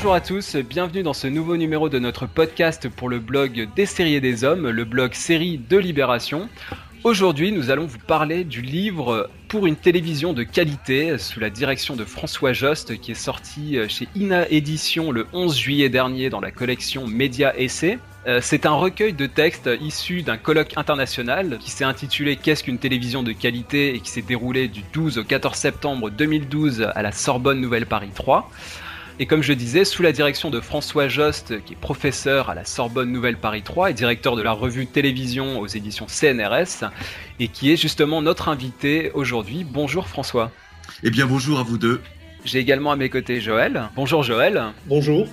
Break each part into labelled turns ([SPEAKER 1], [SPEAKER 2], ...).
[SPEAKER 1] Bonjour à tous, bienvenue dans ce nouveau numéro de notre podcast pour le blog Des séries et des hommes, le blog série de Libération. Aujourd'hui, nous allons vous parler du livre Pour une télévision de qualité sous la direction de François Jost qui est sorti chez Ina Édition le 11 juillet dernier dans la collection Média Essai. Euh, c'est un recueil de textes issus d'un colloque international qui s'est intitulé Qu'est-ce qu'une télévision de qualité et qui s'est déroulé du 12 au 14 septembre 2012 à la Sorbonne Nouvelle Paris 3. Et comme je disais, sous la direction de François Jost, qui est professeur à la Sorbonne Nouvelle Paris 3 et directeur de la revue Télévision aux éditions CNRS, et qui est justement notre invité aujourd'hui. Bonjour François.
[SPEAKER 2] Eh bien bonjour à vous deux.
[SPEAKER 1] J'ai également à mes côtés Joël. Bonjour Joël.
[SPEAKER 3] Bonjour.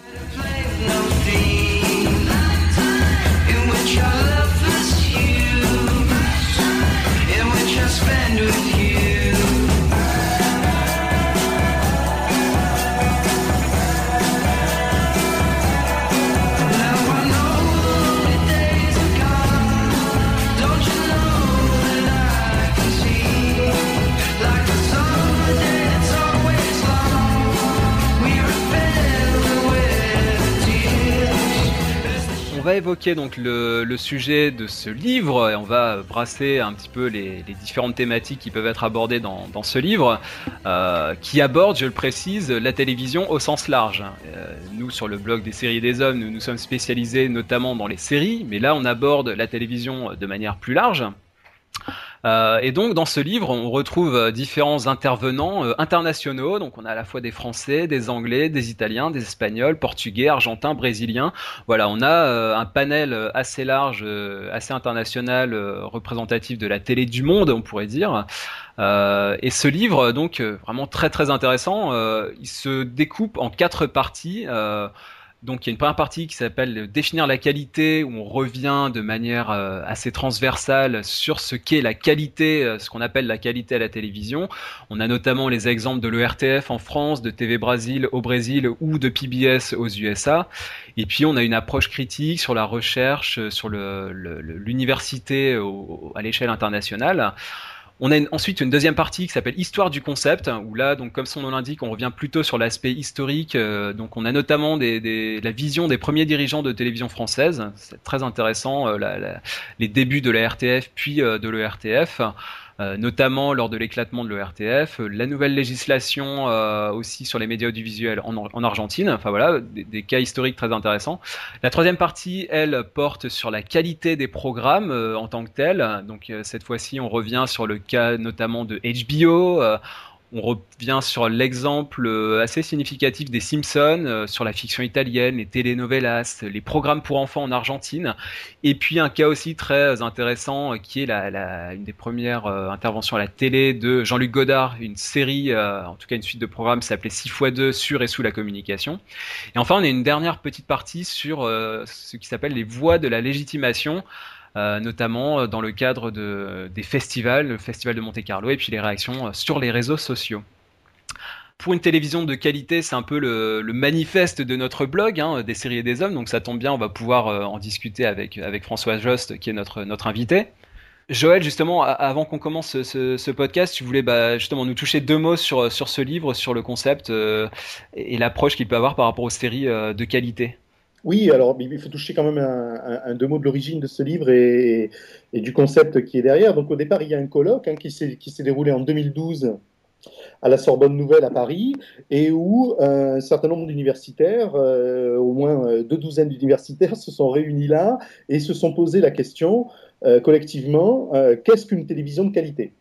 [SPEAKER 1] Va évoquer donc le, sujet de ce livre et on va brasser un petit peu les, différentes thématiques qui peuvent être abordées dans, ce livre, euh, qui aborde, je le précise, la télévision au sens large. Euh, nous, sur le blog des séries des hommes, nous nous sommes spécialisés notamment dans les séries, mais là, on aborde la télévision de manière plus large. Euh, et donc dans ce livre, on retrouve euh, différents intervenants euh, internationaux. Donc on a à la fois des Français, des Anglais, des Italiens, des Espagnols, Portugais, Argentins, Brésiliens. Voilà, on a un panel assez large, assez international, représentatif de la télé du monde, on pourrait dire. et ce livre, donc vraiment très très intéressant, il se découpe en quatre parties. Donc il y a une première partie qui s'appelle définir la qualité, où on revient de manière euh, assez transversale sur ce qu'est la qualité, euh, ce qu'on appelle la qualité à la télévision. On a notamment les exemples de l'ERTF en France, de TV Brésil au Brésil ou de PBS aux USA. Et puis on a une approche critique sur la recherche, euh, sur l'université à l'échelle internationale. On a ensuite une deuxième partie qui s'appelle Histoire du concept, où là, donc comme son nom l'indique, on revient plutôt sur l'aspect historique. Euh, donc on a notamment des, la vision des premiers dirigeants de télévision française. C'est très intéressant, euh, les débuts de la RTF puis euh, de l'ERTF. Euh, notamment lors de l'éclatement de l'ERTF, la nouvelle législation euh, aussi sur les médias audiovisuels en, Argentine, enfin voilà, des, cas historiques très intéressants. La troisième partie, elle, porte sur la qualité des programmes euh, en tant que tels. Donc cette fois-ci, on revient sur le cas notamment de HBO on revient sur l'exemple euh, assez significatif des Simpsons, euh, sur la fiction italienne, les telenovelas, les programmes pour enfants en Argentine, et puis un cas aussi très intéressant euh, qui est la, une des premières interventions à la télé de Jean-Luc Godard, une série, en tout cas une suite de programmes s'appelait 6 x 2 sur et sous la communication. Et enfin, on a une dernière petite partie sur ce qui s'appelle les voies de la légitimation. Euh, notamment euh, dans le cadre de, des festivals, le Festival de Monte Carlo, et puis les réactions euh, sur les réseaux sociaux. Pour une télévision de qualité, c'est un peu le, manifeste de notre blog, hein, des séries et des hommes, donc ça tombe bien, on va pouvoir en discuter avec, avec François Jost, qui est notre, notre invité. Joël, justement, avant qu'on commence ce, podcast, tu voulais bah, justement nous toucher deux mots sur, sur ce livre, sur le concept et l'approche qu'il peut avoir par rapport aux séries de qualité.
[SPEAKER 3] Oui, alors il faut toucher quand même un, deux mots de l'origine de ce livre et, du concept qui est derrière. Donc au départ, il y a un colloque hein, qui s'est déroulé en 2012 à la Sorbonne Nouvelle à Paris, et où un certain nombre d'universitaires, euh, au moins euh, deux douzaines d'universitaires, se sont réunis là et se sont posé la question euh, collectivement qu'est-ce qu'une télévision de qualité?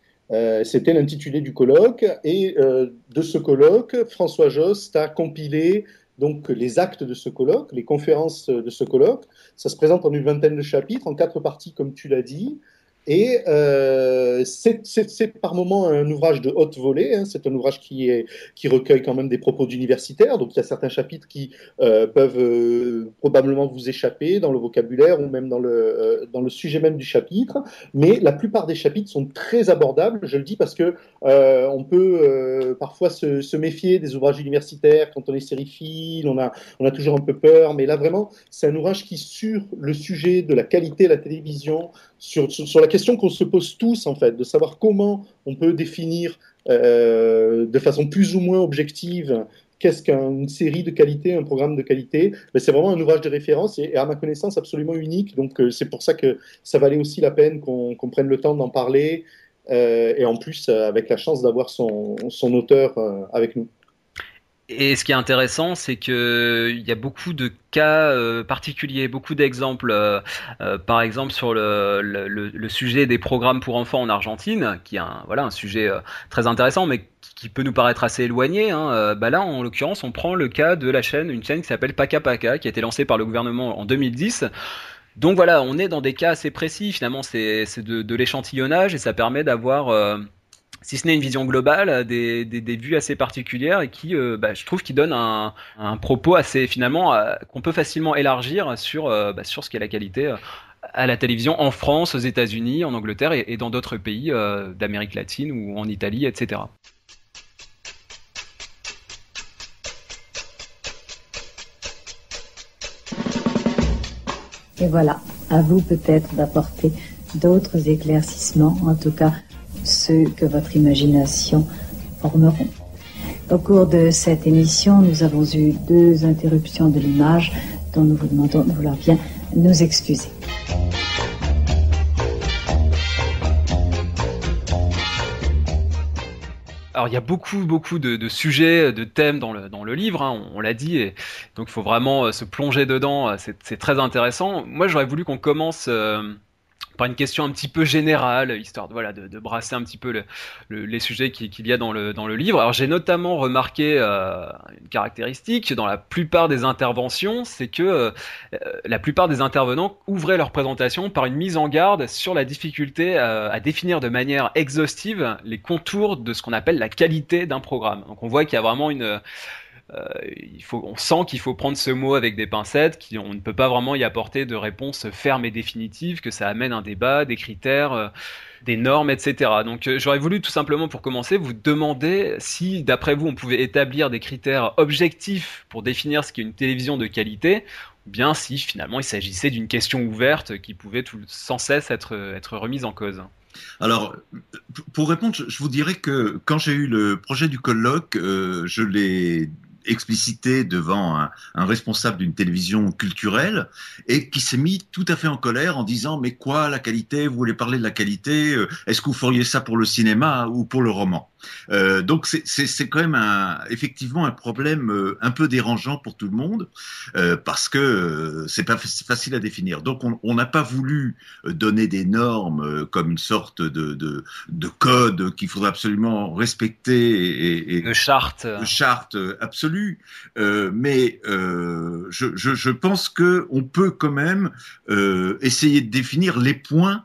[SPEAKER 3] C'était l'intitulé du colloque, et de ce colloque, François Jost a compilé donc les actes de ce colloque, les conférences de ce colloque. Ça se présente en une vingtaine de chapitres, en quatre parties, comme tu l'as dit. Et euh, c'est par moment un ouvrage de haute volée, hein. c'est un ouvrage qui, est, qui recueille quand même des propos d'universitaires, donc il y a certains chapitres qui euh, peuvent euh, probablement vous échapper dans le vocabulaire ou même dans le, euh, dans le sujet même du chapitre, mais la plupart des chapitres sont très abordables, je le dis parce que euh, on peut parfois se, se, méfier des ouvrages universitaires quand on est sériephile, on a, on a toujours un peu peur, mais là vraiment c'est un ouvrage qui sur le sujet de la qualité de la télévision, sur, la question qu'on se pose tous, en fait, de savoir comment on peut définir euh, de façon plus ou moins objective qu'est-ce qu'une série de qualité, un programme de qualité. Mais c'est vraiment un ouvrage de référence et, à ma connaissance absolument unique. Donc c'est pour ça que ça valait aussi la peine qu'on prenne le temps d'en parler. et en plus, avec la chance d'avoir son, auteur avec nous.
[SPEAKER 1] Et ce qui est intéressant, c'est que il y a beaucoup de cas euh, particuliers, beaucoup d'exemples. Euh, euh, par exemple, sur le, sujet des programmes pour enfants en Argentine, qui est un, voilà un sujet très intéressant, mais qui peut nous paraître assez éloigné. Hein. bah là, en l'occurrence, on prend le cas de la chaîne, une chaîne qui s'appelle Paca Paca, qui a été lancée par le gouvernement en 2010. Donc voilà, on est dans des cas assez précis. Finalement, c'est de, de l'échantillonnage et ça permet d'avoir si ce n'est une vision globale, des, des, des, vues assez particulières et qui, euh, bah, je trouve, qui donne un, un propos assez finalement euh, qu'on peut facilement élargir sur euh, bah, sur ce qu'est la qualité à la télévision en France, aux États-Unis, en Angleterre et, et dans d'autres pays d'Amérique latine ou en Italie, etc.
[SPEAKER 4] Et voilà, à vous peut-être d'apporter d'autres éclaircissements, en tout cas ceux que votre imagination formeront. Au cours de cette émission, nous avons eu deux interruptions de l'image dont nous vous demandons de vouloir bien nous excuser.
[SPEAKER 1] Alors il y a beaucoup beaucoup de, sujets, de thèmes dans le, dans le livre, hein, on, l'a dit, et donc il faut vraiment euh, se plonger dedans, euh, c'est très intéressant. Moi j'aurais voulu qu'on commence euh, par une question un petit peu générale, histoire de, voilà, de, de brasser un petit peu le, les sujets qu'il y a dans le, dans le livre. Alors j'ai notamment remarqué euh, une caractéristique dans la plupart des interventions, c'est que euh, la plupart des intervenants ouvraient leur présentation par une mise en garde sur la difficulté euh, à définir de manière exhaustive les contours de ce qu'on appelle la qualité d'un programme. Donc on voit qu'il y a vraiment une euh, il faut, on sent qu'il faut prendre ce mot avec des pincettes, qu'on ne peut pas vraiment y apporter de réponse ferme et définitive, que ça amène un débat, des critères, euh, des normes, etc. Donc euh, j'aurais voulu tout simplement pour commencer vous demander si, d'après vous, on pouvait établir des critères objectifs pour définir ce qu'est une télévision de qualité, ou bien si finalement il s'agissait d'une question ouverte qui pouvait sans cesse être remise en cause.
[SPEAKER 2] Alors, pour répondre, je vous dirais que quand j'ai eu le projet du colloque, je l'ai explicité devant un, responsable d'une télévision culturelle et qui s'est mis tout à fait en colère en disant mais quoi la qualité? Vous voulez parler de la qualité? Euh, est-ce que vous feriez ça pour le cinéma ou pour le roman? Euh, donc c'est quand même un, effectivement un problème euh, un peu dérangeant pour tout le monde euh, parce que euh, c'est pas facile à définir. Donc on n'a pas voulu donner des normes comme une sorte de, de, de code qu'il faudrait absolument respecter et,
[SPEAKER 1] et de charte,
[SPEAKER 2] de charte absolue. mais je, je, je, pense que on peut quand même essayer de définir les points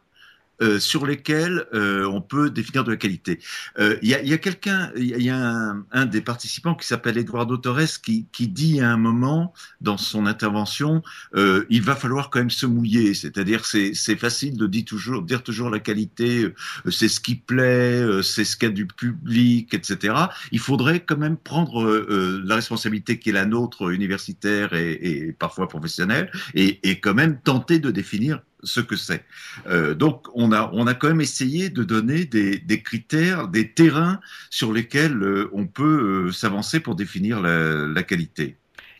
[SPEAKER 2] euh, sur lesquels euh, on peut définir de la qualité. Euh, il y a, a quelqu'un, il y a un, un, des participants qui s'appelle Eduardo Torres qui, qui, dit à un moment dans son intervention, il va falloir quand même se mouiller, c'est-à-dire c'est, c'est facile de dire toujours, dire toujours la qualité, c'est ce qui plaît, c'est ce qu'il y a du public, etc. Il faudrait quand même prendre la responsabilité qui est la nôtre, universitaire et, et parfois professionnelle, et, et quand même tenter de définir ce que c'est. Euh, donc on a, on a quand même essayé de donner des, des critères, des terrains sur lesquels euh, on peut euh, s'avancer pour définir la, la qualité.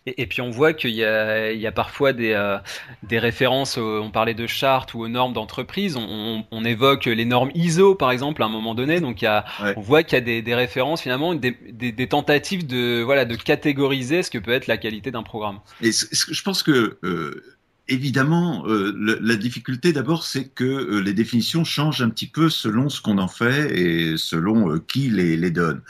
[SPEAKER 1] Et, et, puis on voit qu'il y a, il y a parfois des, euh, des références, on parlait de chartes ou aux normes d'entreprise, on, on, on, évoque les normes ISO par exemple à un moment donné, donc il y a, ouais. on voit qu'il y a des, des références finalement, des, des, des, tentatives de, voilà, de catégoriser ce que peut être la qualité d'un programme.
[SPEAKER 2] Et je pense que euh, évidemment, euh, la difficulté d'abord, c'est que euh, les définitions changent un petit peu selon ce qu'on en fait et selon euh, qui les, donne.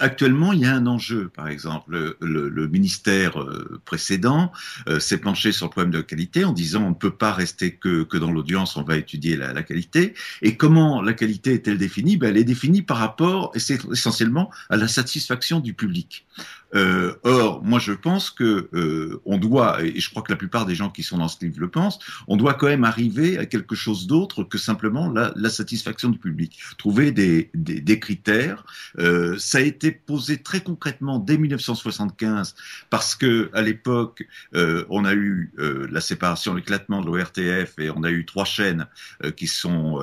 [SPEAKER 2] Actuellement, il y a un enjeu, par exemple, le, ministère précédent s'est penché sur le problème de qualité en disant on ne peut pas rester que, dans l'audience, on va étudier la, qualité. Et comment la qualité est-elle définie? Ben, Elle est définie par rapport, essentiellement, à la satisfaction du public. Euh, or, moi, je pense que euh, on doit, et je crois que la plupart des gens qui sont dans ce livre le pensent, on doit quand même arriver à quelque chose d'autre que simplement la, la, satisfaction du public. Trouver des, des, des critères. Euh, ça a été posé très concrètement dès 1975 parce que à l'époque, euh, on a eu euh, la séparation, l'éclatement de l'ORTF et on a eu trois chaînes euh, qui sont,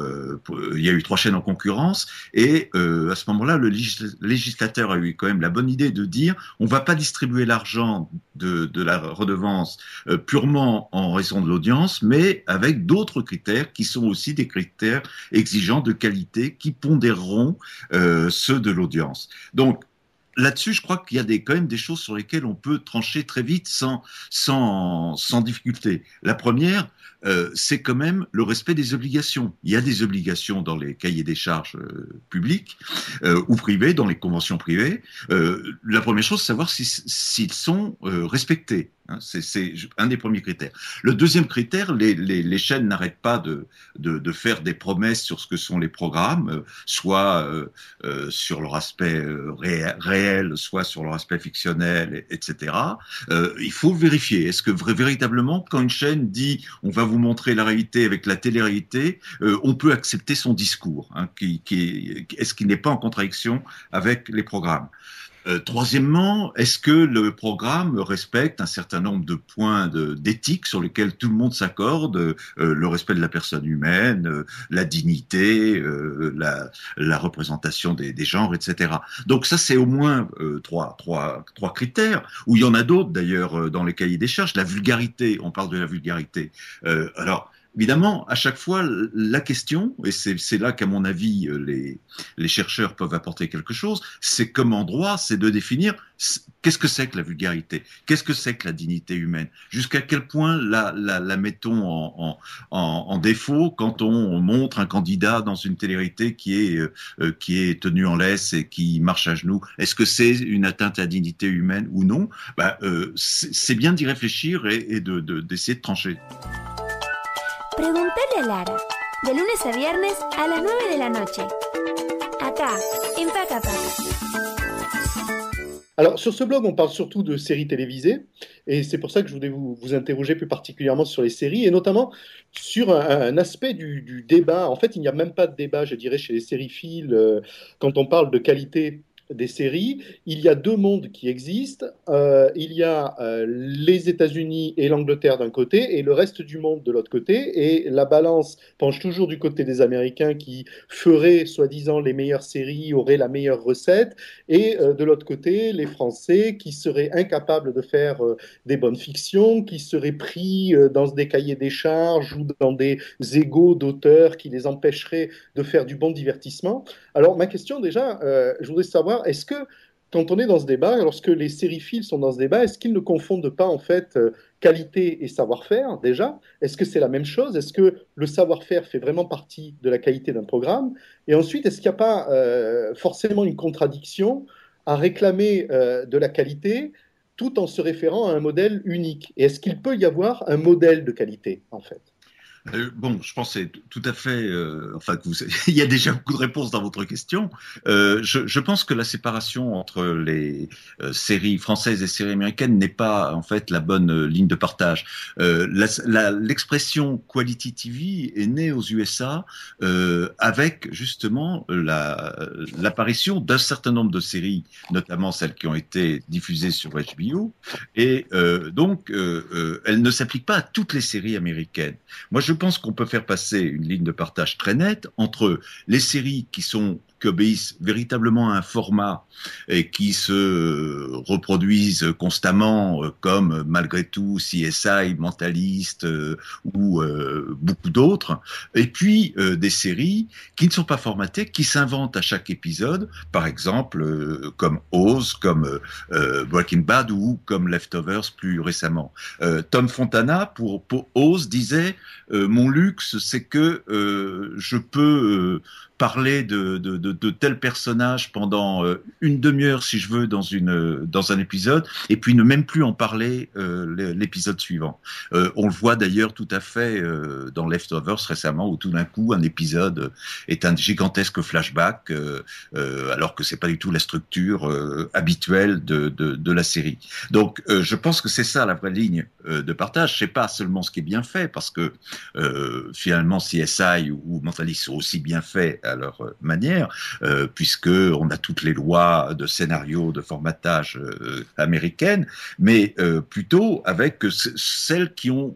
[SPEAKER 2] il y a eu trois chaînes en concurrence et à ce moment-là, le législateur a eu quand même la bonne idée de dire on va pas distribuer l'argent de, de, la redevance euh, purement en raison de l'audience, mais avec d'autres critères qui sont aussi des critères exigeants de qualité qui pondéreront euh, ceux de l'audience. Donc là-dessus, je crois qu'il y a des, quand même des choses sur lesquelles on peut trancher très vite sans, sans, sans difficulté. La première, euh, c'est quand même le respect des obligations. Il y a des obligations dans les cahiers des charges euh, publics euh, ou privés, dans les conventions privées. Euh, la première chose, c'est savoir s'ils sont euh, respectés. Hein, c'est un des premiers critères. Le deuxième critère, les, les, les chaînes n'arrêtent pas de, de, de, faire des promesses sur ce que sont les programmes, euh, soit euh, euh, sur leur aspect réel, réel, soit sur leur aspect fictionnel, etc. il faut vérifier. Est-ce que véritablement, quand une chaîne dit on va vous montrer la réalité avec la télé-réalité, on peut accepter son discours hein, qui, qui Est-ce qu'il n'est pas en contradiction avec les programmes euh, troisièmement, est-ce que le programme respecte un certain nombre de points d'éthique sur lesquels tout le monde s'accorde euh, Le respect de la personne humaine, euh, la dignité, euh, la, la, représentation des, des, genres, etc. Donc ça, c'est au moins euh, trois, trois, trois critères, où il y en a d'autres d'ailleurs dans les cahiers des charges. La vulgarité, on parle de la vulgarité. alors, Évidemment, à chaque fois, la question, et c'est là qu'à mon avis, les, les, chercheurs peuvent apporter quelque chose, c'est comme en droit, c'est de définir qu'est-ce que c'est que la vulgarité, qu'est-ce que c'est que la dignité humaine, jusqu'à quel point la, la, la mettons en, en, en, défaut quand on montre un candidat dans une télérité qui est, euh, qui est tenu en laisse et qui marche à genoux? Est-ce que c'est une atteinte à la dignité humaine ou non? Bah, euh, C'est bien d'y réfléchir et, et d'essayer de, de, de trancher.
[SPEAKER 5] Lara, de lunes a viernes a las 9 de la noche.
[SPEAKER 3] Alors, sur ce blog, on parle surtout de séries télévisées, et c'est pour ça que je voulais vous, interroger plus particulièrement sur les séries, et notamment sur un, aspect du, débat. En fait, il n'y a même pas de débat, je dirais, chez les sériephiles, euh, quand on parle de qualité des séries, il y a deux mondes qui existent. Euh, il y a euh, les États-Unis et l'Angleterre d'un côté et le reste du monde de l'autre côté. Et la balance penche toujours du côté des Américains qui feraient, soi-disant, les meilleures séries, auraient la meilleure recette. Et euh, de l'autre côté, les Français qui seraient incapables de faire des bonnes fictions, qui seraient pris dans des cahiers des charges ou dans des égaux d'auteurs qui les empêcheraient de faire du bon divertissement. Alors ma question déjà, je voudrais savoir est-ce que quand on est dans ce débat, lorsque les sériphiles sont dans ce débat, est-ce qu'ils ne confondent pas en fait euh, qualité et savoir-faire déjà? Est-ce que c'est la même chose? Est-ce que le savoir-faire fait vraiment partie de la qualité d'un programme? Et ensuite, est-ce qu'il n'y a pas euh, forcément une contradiction à réclamer euh, de la qualité tout en se référant à un modèle unique? Et est-ce qu'il peut y avoir un modèle de qualité en fait?
[SPEAKER 2] Euh, bon, je pense c'est tout à fait. Euh, enfin, il y a déjà beaucoup de réponses dans votre question. Euh, je, je, pense que la séparation entre les euh, séries françaises et séries américaines n'est pas en fait la bonne euh, ligne de partage. L'expression quality TV est née aux USA avec justement l'apparition la, d'un certain nombre de séries, notamment celles qui ont été diffusées sur HBO, et donc elle ne s'applique pas à toutes les séries américaines. Moi, je je pense qu'on peut faire passer une ligne de partage très nette entre les séries qui sont qui obéissent véritablement à un format et qui se reproduisent constamment, euh, comme malgré tout CSI, Mentaliste euh, ou euh, beaucoup d'autres, et puis euh, des séries qui ne sont pas formatées, qui s'inventent à chaque épisode, par exemple euh, comme Oz, comme euh, Breaking Bad ou comme Leftovers plus récemment. Tom Fontana pour Oz disait mon luxe, c'est que je peux parler de, de, de, de, tel personnage pendant euh, une demi-heure, si je veux, dans, une, dans un épisode, et puis ne même plus en parler euh, l'épisode suivant. Euh, on le voit d'ailleurs tout à fait euh, dans Leftovers récemment, où tout d'un coup, un épisode est un gigantesque flashback, euh, euh, alors que c'est pas du tout la structure habituelle de, de, la série. Donc, je pense que c'est ça la vraie ligne de partage. C'est pas seulement ce qui est bien fait, parce que finalement, CSI ou Mentalist sont aussi bien faits leur manière, euh, puisque on a toutes les lois de scénario, de formatage euh, américaines, mais euh, plutôt avec celles qui ont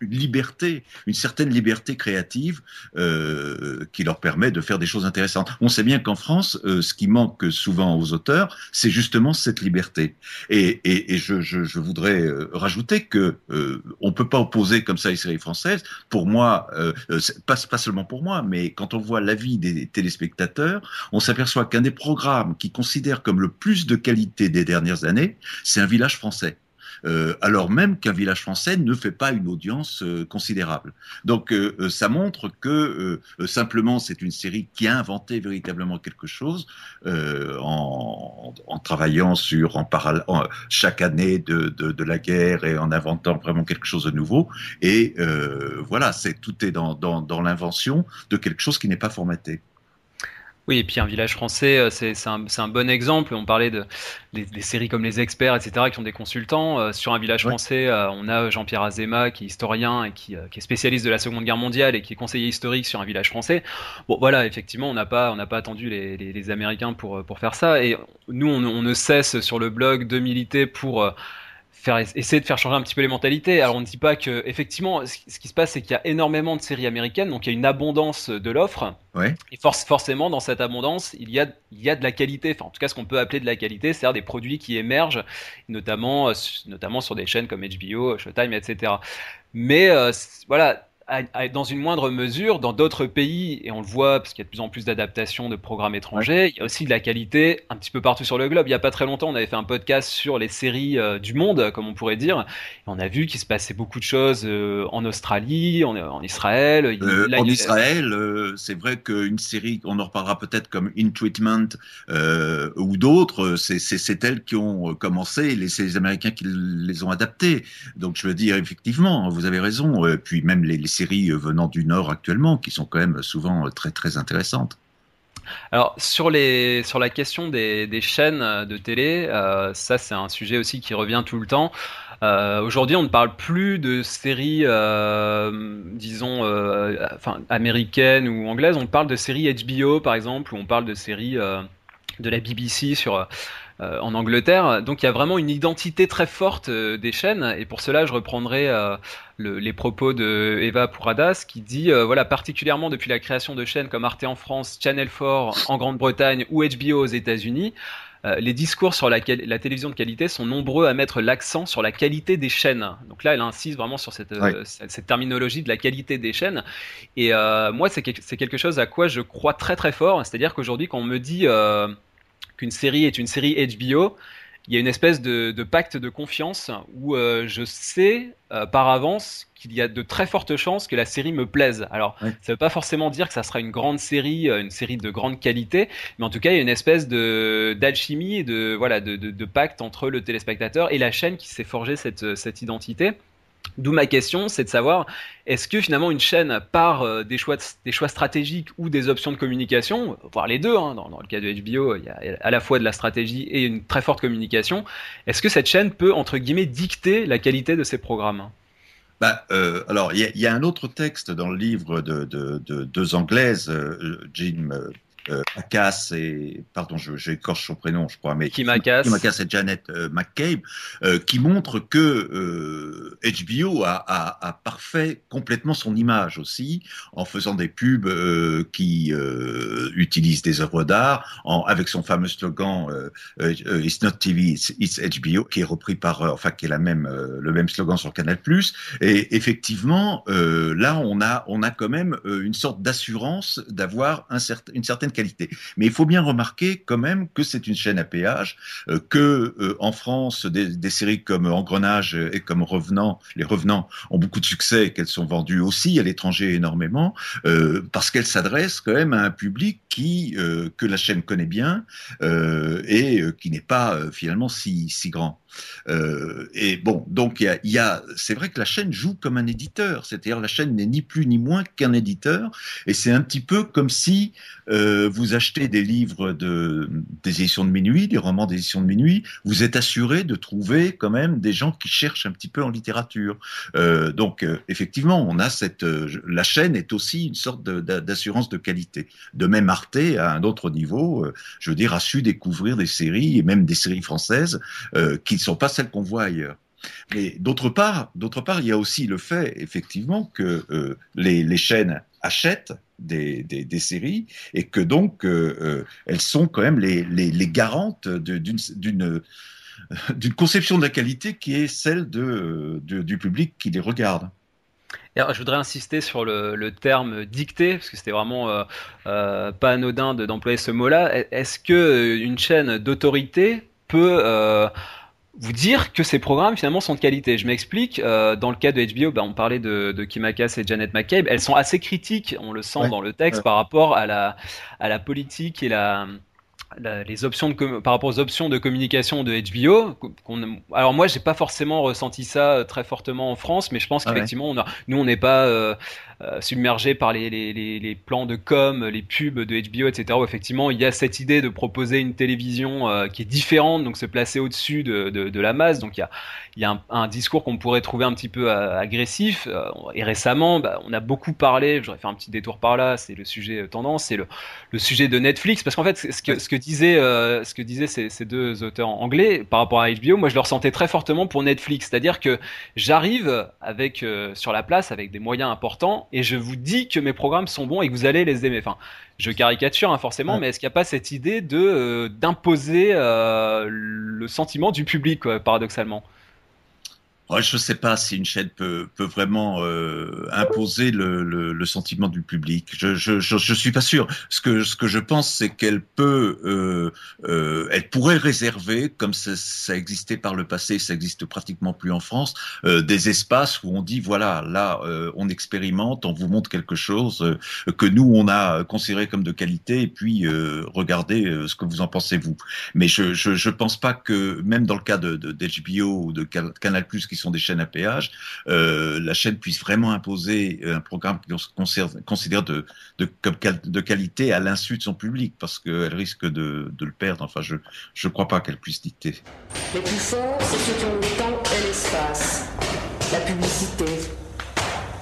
[SPEAKER 2] une liberté, une certaine liberté créative euh, qui leur permet de faire des choses intéressantes. On sait bien qu'en France, euh, ce qui manque souvent aux auteurs, c'est justement cette liberté. Et, et, et je, je, je, voudrais euh, rajouter que euh, on peut pas opposer comme ça les séries françaises. Pour moi, euh, pas, pas seulement pour moi, mais quand on voit l'avis des téléspectateurs, on s'aperçoit qu'un des programmes qui considère comme le plus de qualité des dernières années, c'est un village français. Euh, alors même qu'un village français ne fait pas une audience euh, considérable. Donc euh, ça montre que simplement c'est une série qui a inventé véritablement quelque chose en, travaillant sur en, chaque année de, la guerre et en inventant vraiment quelque chose de nouveau. Et voilà, tout est dans l'invention de quelque chose qui n'est pas formaté.
[SPEAKER 1] Oui, et puis un village français, euh, c'est un, un, bon exemple. On parlait de des, des, séries comme Les Experts, etc., qui ont des consultants. Euh, sur un village français, euh, on a Jean-Pierre Azema, qui est historien et qui, qui, est spécialiste de la Seconde Guerre mondiale et qui est conseiller historique sur un village français. Bon, voilà, effectivement, on n'a pas, on n'a pas attendu les, les, les, Américains pour pour faire ça. Et nous, on, on, ne cesse sur le blog de militer pour faire, essayer de faire changer un petit peu les mentalités. Alors on ne dit pas que effectivement, ce qui se passe, c'est qu'il y a énormément de séries américaines, donc il y a une abondance de l'offre.
[SPEAKER 2] Ouais.
[SPEAKER 1] Et forcément, dans cette abondance, il y a, il y a de la qualité. Enfin, en tout cas, ce qu'on peut appeler de la qualité, c'est-à-dire des produits qui émergent, notamment, euh, notamment sur des chaînes comme HBO, Showtime, etc. Mais euh, voilà dans une moindre mesure dans d'autres pays, et on le voit parce qu'il y a de plus en plus d'adaptations de programmes étrangers, il y a aussi de la qualité un petit peu partout sur le globe. Il n'y a pas très longtemps, on avait fait un podcast sur les séries euh, du monde, comme on pourrait dire, et on a vu qu'il se passait beaucoup de choses euh, en Australie, en, en Israël.
[SPEAKER 2] En Israël, euh, c'est vrai qu'une série, on en reparlera peut-être comme In Treatment ou d'autres, c'est elles qui ont commencé, et c'est les Américains qui les ont adaptées. Donc je veux dire, effectivement, vous avez raison, puis même les, les séries venant du Nord actuellement, qui sont quand même souvent très très intéressantes.
[SPEAKER 1] Alors sur les sur la question des, des chaînes de télé, euh, ça c'est un sujet aussi qui revient tout le temps. Euh, Aujourd'hui, on ne parle plus de séries, euh, disons, euh, enfin américaines ou anglaises. On parle de séries HBO par exemple, ou on parle de séries euh, de la BBC sur euh, en Angleterre. Donc il y a vraiment une identité très forte euh, des chaînes, et pour cela je reprendrai euh, le, les propos de Eva Pouradas qui dit voilà particulièrement depuis la création de chaînes comme Arte en France, Channel 4 en Grande-Bretagne ou HBO aux États-Unis. les discours sur la, la, télévision de qualité sont nombreux à mettre l'accent sur la qualité des chaînes. Donc là, elle insiste vraiment sur cette, ouais. cette, cette, terminologie de la qualité des chaînes. Et moi, c'est quelque chose à quoi je crois très très fort. C'est-à-dire qu'aujourd'hui, quand on me dit qu'une série est une série HBO, il y a une espèce de, de pacte de confiance où euh, je sais euh, par avance qu'il y a de très fortes chances que la série me plaise. Alors, ouais. ça veut pas forcément dire que ça sera une grande série, euh, une série de grande qualité, mais en tout cas, il y a une espèce de d'alchimie et de voilà de, de, de, pacte entre le téléspectateur et la chaîne qui s'est forgé cette cette identité. D'où ma question, c'est de savoir est-ce que finalement une chaîne part euh, des choix, des choix stratégiques ou des options de communication, voire les deux, hein, dans, dans, le cas de HBO, il y a à la fois de la stratégie et une très forte communication, est-ce que cette chaîne peut, entre guillemets, dicter la qualité de ses programmes?
[SPEAKER 2] Bah, euh, alors, il y, a un autre texte dans le livre de, de, de deux Anglaises, euh, Jim euh, Macass et pardon, j'écorche son prénom, je crois, mais
[SPEAKER 1] Kim Macass,
[SPEAKER 2] et Janet euh, McCabe, euh, qui montre que HBO a, a, a, parfait complètement son image aussi, en faisant des pubs qui utilisent des œuvres d'art, avec son fameux slogan "It's not TV, it's, it's, HBO", qui est repris par, enfin, qui est la même, le même slogan sur Canal+. Et effectivement, là, on a, on a quand même une sorte d'assurance d'avoir un certain, une certaine qualité. Mais il faut bien remarquer quand même que c'est une chaîne à péage, euh, que euh, en France, des, séries comme Engrenage et comme Revenant, les Revenants ont beaucoup de succès, qu'elles sont vendues aussi à l'étranger énormément, euh, parce qu'elles s'adressent quand même à un public euh, que la chaîne connaît bien euh, et qui n'est pas finalement si si grand. Et bon, donc il y a, c'est vrai que la chaîne joue comme un éditeur, c'est-à-dire la chaîne n'est ni plus ni moins qu'un éditeur, et c'est un petit peu comme si euh, vous achetez des livres de, des éditions de minuit, des romans d'édition de minuit, vous êtes assuré de trouver quand même des gens qui cherchent un petit peu en littérature. Euh, donc euh, effectivement, on a cette, euh, la chaîne est aussi une sorte d'assurance de, qualité. De même, Arte à un autre niveau, euh, je veux dire, a su découvrir des séries et même des séries françaises qui sont pas celles qu'on voit ailleurs. Mais d'autre part, d'autre part, il y a aussi le fait, effectivement, que euh, les, chaînes achètent des, des, séries et que donc euh, euh elles sont quand même les, les, garantes d'une d'une conception de la qualité qui est celle de, du public qui les regarde.
[SPEAKER 1] Alors, je voudrais insister sur le, le terme dicté, parce que c'était vraiment pas anodin d'employer ce mot-là. Est-ce que une chaîne d'autorité peut vous dire que ces programmes finalement sont de qualité. Je m'explique. Euh, dans le cas de HBO, bah, on parlait de, de Kim Akas et Janet McCabe. Elles sont assez critiques, on le sent ouais, dans le texte, ouais. par rapport à la, à la politique et la, les options de par rapport aux options de communication de HBO. alors moi, j'ai pas forcément ressenti ça très fortement en France, mais je pense qu'effectivement, ah ouais. nous, on n'est pas euh, euh, submergé par les, les, les, plans de com, les pubs de HBO, etc. Où effectivement, il y a cette idée de proposer une télévision euh, qui est différente, donc se placer au-dessus de, de, de, la masse. Donc il y a, y a un, un discours qu'on pourrait trouver un petit peu euh, agressif. Euh, et récemment, bah, on a beaucoup parlé, j'aurais fait un petit détour par là, c'est le sujet tendance, c'est le, le sujet de Netflix, parce qu'en fait, ce que, ce que disait, ce que disaient ces, ces deux auteurs anglais par rapport à HBO, moi je le ressentais très fortement pour Netflix, c'est-à-dire que j'arrive avec sur la place avec des moyens importants et je vous dis que mes programmes sont bons et que vous allez les aimer. Enfin, je caricature hein, forcément, ouais. mais est-ce qu'il n'y a pas cette idée de euh, d'imposer euh, le sentiment du public, quoi, paradoxalement?
[SPEAKER 2] Ouais, je ne sais pas si une chaîne peut, peut vraiment euh, imposer le, le, le, sentiment du public. Je je, je, je, suis pas sûr. Ce que, ce que je pense, c'est qu'elle peut, euh, euh, elle pourrait réserver, comme ça, ça, existait par le passé, ça existe pratiquement plus en France, euh, des espaces où on dit voilà, là, euh, on expérimente, on vous montre quelque chose euh, que nous on a considéré comme de qualité, et puis regardez ce que vous en pensez vous. Mais je, je, je pense pas que même dans le cas de d'HBO ou de Canal+ qui sont des chaînes à péage, euh, la chaîne puisse vraiment imposer un programme qu'on considère de, de, de, qualité à l'insu de son public, parce qu'elle risque de, de, le perdre. Enfin, je ne crois pas qu'elle puisse dicter.
[SPEAKER 6] Les plus forts, c'est ceux qui ont le temps et l'espace. La publicité.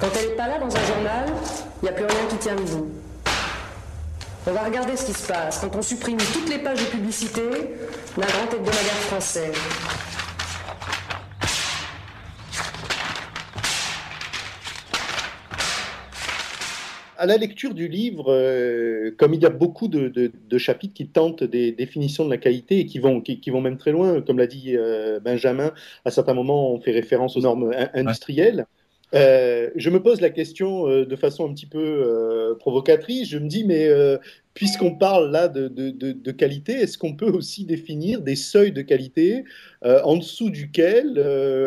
[SPEAKER 6] Quand elle n'est pas là dans un journal, il n'y a plus rien qui tient debout. On va regarder ce qui se passe quand on supprime toutes les pages de publicité d'un grand hebdomadaire français.
[SPEAKER 3] À la lecture du livre, euh, comme il y a beaucoup de, de, de, chapitres qui tentent des définitions de la qualité et qui vont, qui, qui vont même très loin, comme l'a dit euh, Benjamin, à certains moments on fait référence aux normes industrielles. Euh, je me pose la question de façon un petit peu provocatrice. Je me dis, mais puisqu'on parle là de, de, de qualité, est-ce qu'on peut aussi définir des seuils de qualité en dessous duquel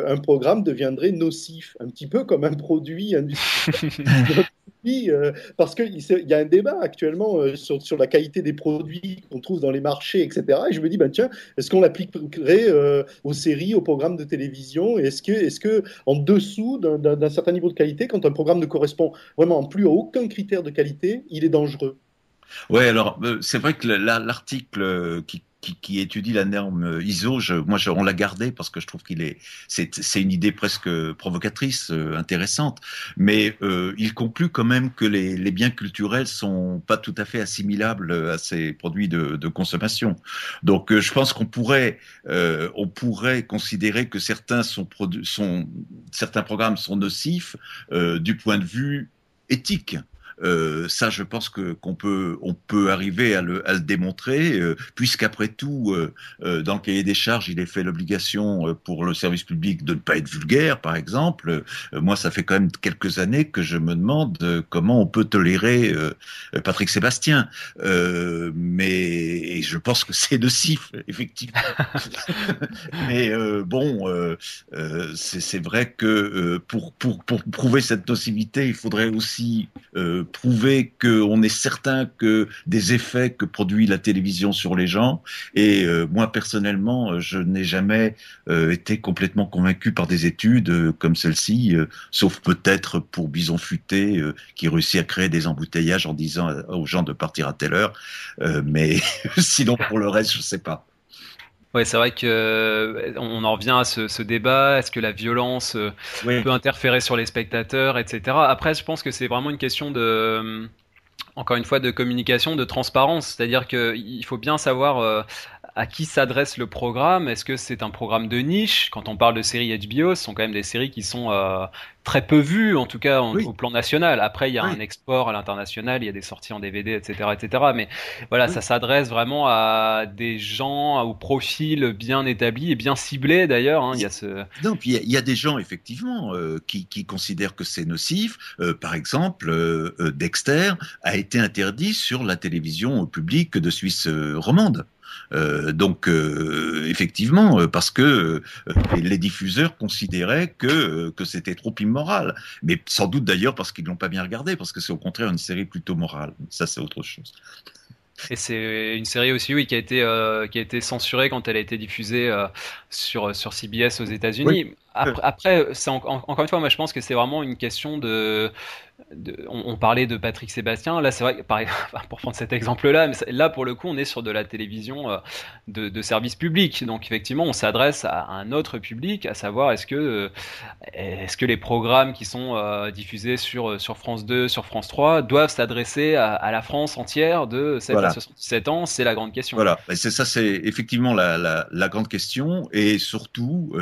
[SPEAKER 3] un programme deviendrait nocif, un petit peu comme un produit industriel euh, parce qu'il y a un débat actuellement euh, sur, la qualité des produits qu'on trouve dans les marchés, etc. Et je me dis, ben, tiens, est-ce qu'on l'appliquerait euh, aux séries, aux programmes de télévision? Est-ce que, est que, en dessous d'un certain niveau de qualité, quand un programme ne correspond vraiment plus à aucun critère de qualité, il est dangereux?
[SPEAKER 2] Oui, alors c'est vrai que l'article qui qui, étudie la norme ISO, moi, on l'a gardé parce que je trouve qu'il est, c'est une idée presque provocatrice, euh, intéressante, mais euh, il conclut quand même que les, biens culturels sont pas tout à fait assimilables à ces produits de, consommation. Donc, euh, je pense qu'on pourrait, on pourrait considérer que certains sont, certains programmes sont nocifs du point de vue éthique. Euh, ça, je pense que qu'on peut on peut arriver à le, à le démontrer, euh, puisqu'après tout, euh, euh dans le cahier des charges, il est fait l'obligation euh, pour le service public de ne pas être vulgaire, par exemple. moi, ça fait quand même quelques années que je me demande comment on peut tolérer Patrick Sébastien, mais je pense que c'est nocif, effectivement. mais bon, c'est vrai que pour pour pour prouver cette nocivité, il faudrait aussi prouver qu'on est certain que des effets que produit la télévision sur les gens. Et euh, moi personnellement, je n'ai jamais euh, été complètement convaincu par des études euh, comme celle-ci, euh, sauf peut-être pour Bison Futé euh, qui réussit à créer des embouteillages en disant aux gens de partir à telle heure. mais sinon pour le reste, je sais pas.
[SPEAKER 1] Oui, c'est vrai que on en revient à ce, ce débat. Est-ce que la violence oui. peut interférer sur les spectateurs, etc. Après, je pense que c'est vraiment une question de, encore une fois, de communication, de transparence. C'est-à-dire qu'il faut bien savoir à qui s'adresse le programme Est-ce que c'est un programme de niche? Quand on parle de séries HBO, ce sont quand même des séries qui sont euh, très peu vues, en tout cas au plan national. Après, il y a un export à l'international, il y a des sorties en DVD, etc., etc. Mais voilà, ça s'adresse vraiment à des gens au profil bien établi et bien ciblé d'ailleurs. Hein. Il y a ce...
[SPEAKER 2] Non, puis il y, a des gens effectivement euh, qui, qui, considèrent que c'est nocif. Euh, par exemple, Dexter a été interdit sur la télévision publique de Suisse romande. Euh, donc euh, effectivement, euh, parce que les diffuseurs considéraient que, que c'était trop immoral, mais sans doute d'ailleurs parce qu'ils l'ont pas bien regardé, parce que c'est au contraire une série plutôt morale. Ça c'est autre chose.
[SPEAKER 1] Et c'est une série aussi, oui, qui a été qui a été censurée quand elle a été diffusée sur sur CBS aux États-Unis. Après, après c'est encore une fois, moi je pense que c'est vraiment une question de on, parlait de Patrick Sébastien. Là, c'est vrai, pareil, pour prendre cet exemple-là, mais là, pour le coup, on est sur de la télévision euh, de, service public. Donc, effectivement, on s'adresse à un autre public, à savoir est-ce que, euh, est-ce que les programmes qui sont euh, diffusés sur, sur France 2, sur France 3, doivent s'adresser à, la France entière de 7 à 77 ans? C'est la grande question.
[SPEAKER 2] Voilà, c'est ça, c'est effectivement la, la, grande question. Et surtout,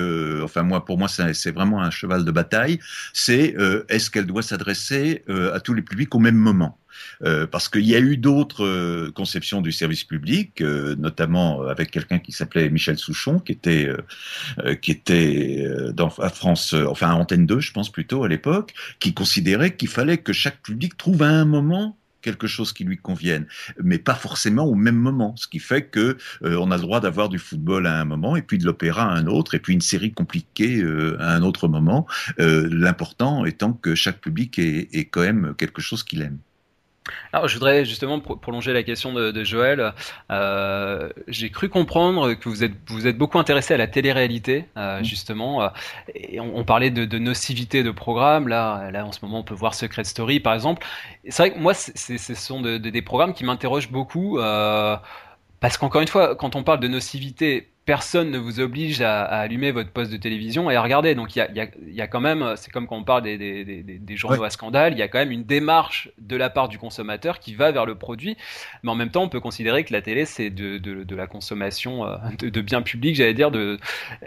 [SPEAKER 2] enfin, moi, pour moi, c'est vraiment un cheval de bataille. C'est est-ce qu'elle doit s'adresser euh, à tous les publics au même moment. Euh, parce qu'il y a eu d'autres euh, conceptions du service public, notamment avec quelqu'un qui s'appelait Michel Souchon, qui était qui était dans à France, enfin à Antenne 2, je pense plutôt à l'époque, qui considérait qu'il fallait que chaque public trouve à un moment quelque chose qui lui convienne, mais pas forcément au même moment. Ce qui fait que euh, on a le droit d'avoir du football à un moment et puis de l'opéra à un autre et puis une série compliquée euh, à un autre moment. Euh, l'important étant que chaque public ait, ait quand même quelque chose qu'il aime.
[SPEAKER 1] Alors, je voudrais justement prolonger la question de, Joël. Euh, j'ai cru comprendre que vous êtes, vous êtes beaucoup intéressé à la télé-réalité, euh, mmh. justement. Et on, parlait de, nocivité de programmes. Là, là, en ce moment, on peut voir Secret Story, par exemple. C'est vrai que moi, ce sont des programmes qui m'interrogent beaucoup. Euh, parce qu'encore une fois, quand on parle de nocivité, personne ne vous oblige à, allumer votre poste de télévision et à regarder. Donc il y a, y, a, y a, quand même, c'est comme quand on parle des, des, des, des journaux à scandale, il y a quand même une démarche de la part du consommateur qui va vers le produit. Mais en même temps, on peut considérer que la télé, c'est de, de, de, la consommation euh, de, de biens publics, j'allais dire. De,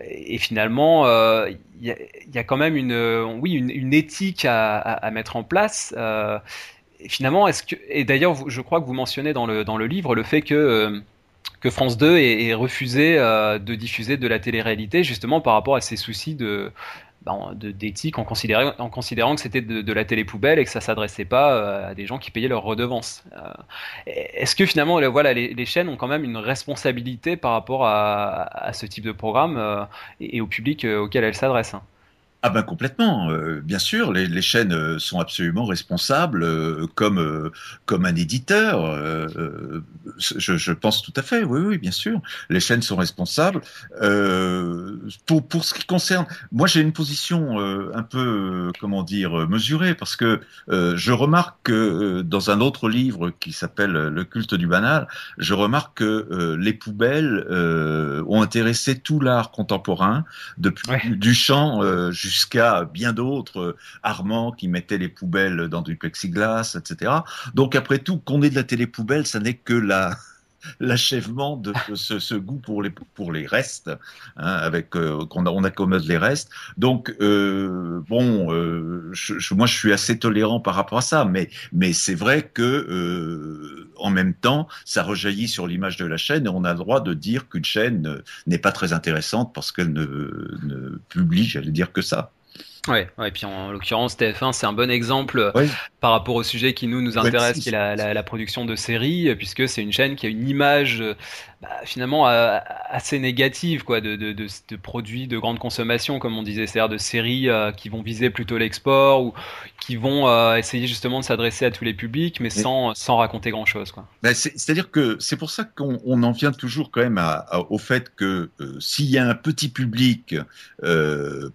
[SPEAKER 1] et finalement, euh, il y, a, y, a, quand même une, oui, une, une éthique à, à, mettre en place. Euh, et finalement, est-ce que, et d'ailleurs, je crois que vous mentionnez dans le, dans le livre le fait que euh, que France 2 ait, refusé euh, de diffuser de la télé-réalité justement par rapport à ses soucis de ben, d'éthique en considérant, en considérant que c'était de, la télé poubelle et que ça s'adressait pas euh, à des gens qui payaient leurs redevances. Euh, est-ce que finalement, les, chaînes ont quand même une responsabilité par rapport à, ce type de programme et, au public auquel elles s'adressent hein?
[SPEAKER 2] Ah ben complètement, euh, bien sûr, les, les, chaînes euh, sont absolument responsables euh, comme comme un éditeur. Je, je, pense tout à fait, oui, oui, bien sûr, les chaînes sont responsables. pour pour ce qui concerne, moi j'ai une position un peu comment dire mesurée parce que je remarque que dans un autre livre qui s'appelle Le culte du banal, je remarque que les poubelles ont intéressé tout l'art contemporain depuis du chant jusqu'à bien d'autres, euh, Armand qui mettait les poubelles dans du plexiglas, etc. Donc après tout, qu'on ait de la télé poubelle, ça n'est que la l'achèvement de ce, goût pour les pour les restes, hein, avec euh, qu'on on accommode les restes. Donc euh, bon, je, moi je suis assez tolérant par rapport à ça, mais mais c'est vrai que en même temps, ça rejaillit sur l'image de la chaîne et on a le droit de dire qu'une chaîne n'est pas très intéressante parce qu'elle ne, ne publie, j'allais dire que ça.
[SPEAKER 1] Ouais, ouais, et puis en l'occurrence TF1 c'est un bon exemple par rapport au sujet qui nous nous intéresse, qui est la, la, la, production de séries, puisque c'est une chaîne qui a une image bah, finalement euh, assez négative quoi, de, de, de, de, produits de grande consommation, comme on disait, c'est-à-dire de séries euh, qui vont viser plutôt l'export ou qui vont euh, essayer justement de s'adresser à tous les publics, mais sans, sans raconter grand-chose.
[SPEAKER 2] Bah, c'est-à-dire que c'est pour ça qu'on on en vient toujours quand même à, au fait que s'il y a un petit public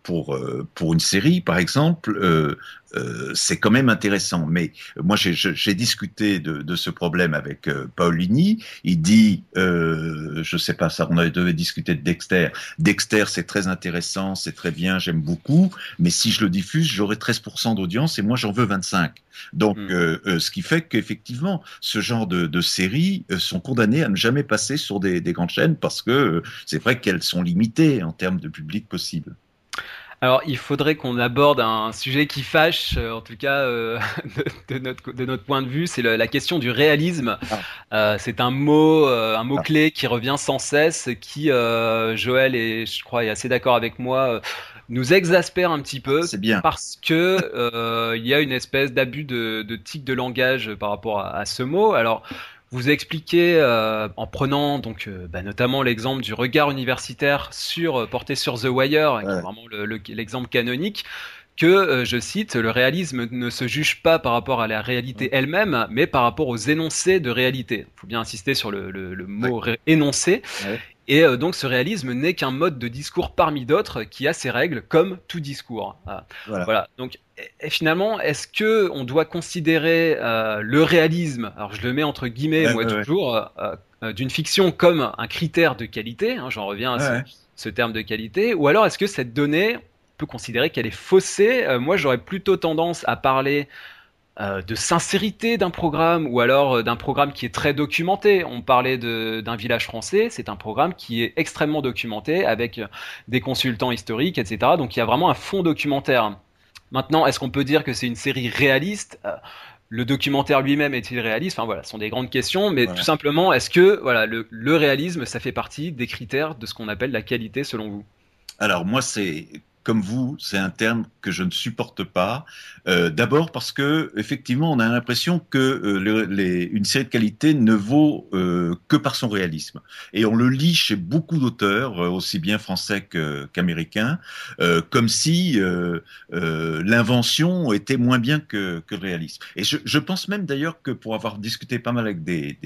[SPEAKER 2] pour, pour une série, par exemple, euh, c'est quand même intéressant. Mais moi, j'ai discuté de, de, ce problème avec euh, Paulini. Il dit, euh, je sais pas ça, on devait discuter de Dexter. Dexter, c'est très intéressant, c'est très bien, j'aime beaucoup, mais si je le diffuse, j'aurai 13% d'audience et moi j'en veux 25. Donc,
[SPEAKER 1] Hmm.
[SPEAKER 2] euh, euh, ce qui fait qu'effectivement, ce genre de, de séries sont condamnées à ne jamais passer sur des, des grandes chaînes parce que c'est vrai qu'elles sont limitées en termes de public possible.
[SPEAKER 1] Alors, il faudrait qu'on aborde un sujet qui fâche, euh, en tout cas euh, de, de notre, de notre point de vue, c'est la question du réalisme. Euh, c'est un mot, euh, un mot
[SPEAKER 2] Ah.
[SPEAKER 1] clé qui revient sans cesse, qui Joël et je crois est assez d'accord avec moi, nous exaspère un petit peu
[SPEAKER 2] C'est bien.
[SPEAKER 1] parce que il y a une espèce d'abus de, de tic de langage par rapport à, à ce mot. Alors, vous expliquez euh, en prenant donc euh, bah, notamment l'exemple du regard universitaire sur euh, porté sur The Wire, qui est vraiment le- le- l'exemple canonique. Que euh, je cite, le réalisme ne se juge pas par rapport à la réalité elle-même, mais par rapport aux énoncés de réalité. Il faut bien insister sur le, le- le mot énoncé.
[SPEAKER 2] Ouais.
[SPEAKER 1] Et euh, donc ce réalisme n'est qu'un mode de discours parmi d'autres qui a ses règles, comme tout discours. Ah.
[SPEAKER 2] Voilà.
[SPEAKER 1] Voilà. Donc, et- finalement, est-ce que on doit considérer euh, le réalisme, alors je le mets entre guillemets,
[SPEAKER 2] Ouais,
[SPEAKER 1] moi
[SPEAKER 2] ouais,
[SPEAKER 1] toujours, euh, euh, d'une fiction comme un critère de qualité, hein, j'en reviens à ce,
[SPEAKER 2] Ouais.
[SPEAKER 1] ce terme de qualité, ou alors est-ce que cette donnée, on peut considérer qu'elle est faussée Euh, Moi, j'aurais plutôt tendance à parler de sincérité d'un programme ou alors d'un programme qui est très documenté. On parlait d'un village français, c'est un programme qui est extrêmement documenté avec des consultants historiques, etc. Donc il y a vraiment un fond documentaire. Maintenant, est-ce qu'on peut dire que c'est une série réaliste? Euh, Le documentaire lui-même est-il réaliste? Enfin voilà, ce sont des grandes questions, mais
[SPEAKER 2] Voilà.
[SPEAKER 1] tout simplement, est-ce que voilà le, le réalisme, ça fait partie des critères de ce qu'on appelle la qualité selon vous?
[SPEAKER 2] Alors moi, c'est comme vous, c'est un terme que je ne supporte pas. Euh, D'abord parce que effectivement, on a l'impression que euh, une série de qualité ne vaut euh, que par son réalisme. Et on le lit chez beaucoup d'auteurs, aussi bien français qu'américains, comme si l'invention était moins bien que, le réalisme. Et je, pense même d'ailleurs que pour avoir discuté pas mal avec des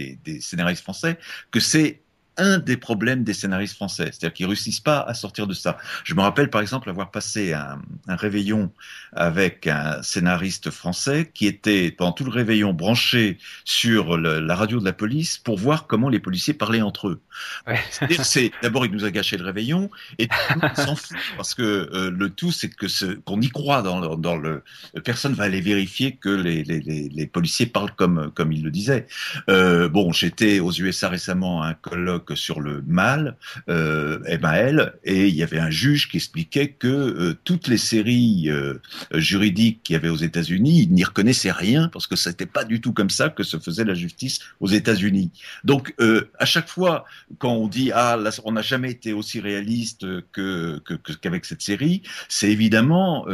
[SPEAKER 2] scénaristes français, que c'est un des problèmes des scénaristes français, c'est-à-dire qu'ils réussissent pas à sortir de ça. Je me rappelle par exemple avoir passé un, un réveillon avec un scénariste français qui était pendant tout le réveillon branché sur le- la radio de la police pour voir comment les policiers parlaient entre eux.
[SPEAKER 1] Ouais.
[SPEAKER 2] C'est d'abord il nous a gâché le réveillon et s'en fout parce que euh, le tout c'est que ce- qu'on y croit dans le, dans le personne va aller vérifier que les, les, les, les policiers parlent comme comme il le disait. Euh, bon, j'étais aux USA récemment à un colloque sur le mal, euh, MAL, et il y avait un juge qui expliquait que euh, toutes les séries euh, juridiques qu'il y avait aux États-Unis, il n'y reconnaissait rien parce que c'était pas du tout comme ça que se faisait la justice aux États-Unis. Donc, euh, à chaque fois quand on dit ah on n'a jamais été aussi réaliste que que- que- qu'avec cette série, c'est évidemment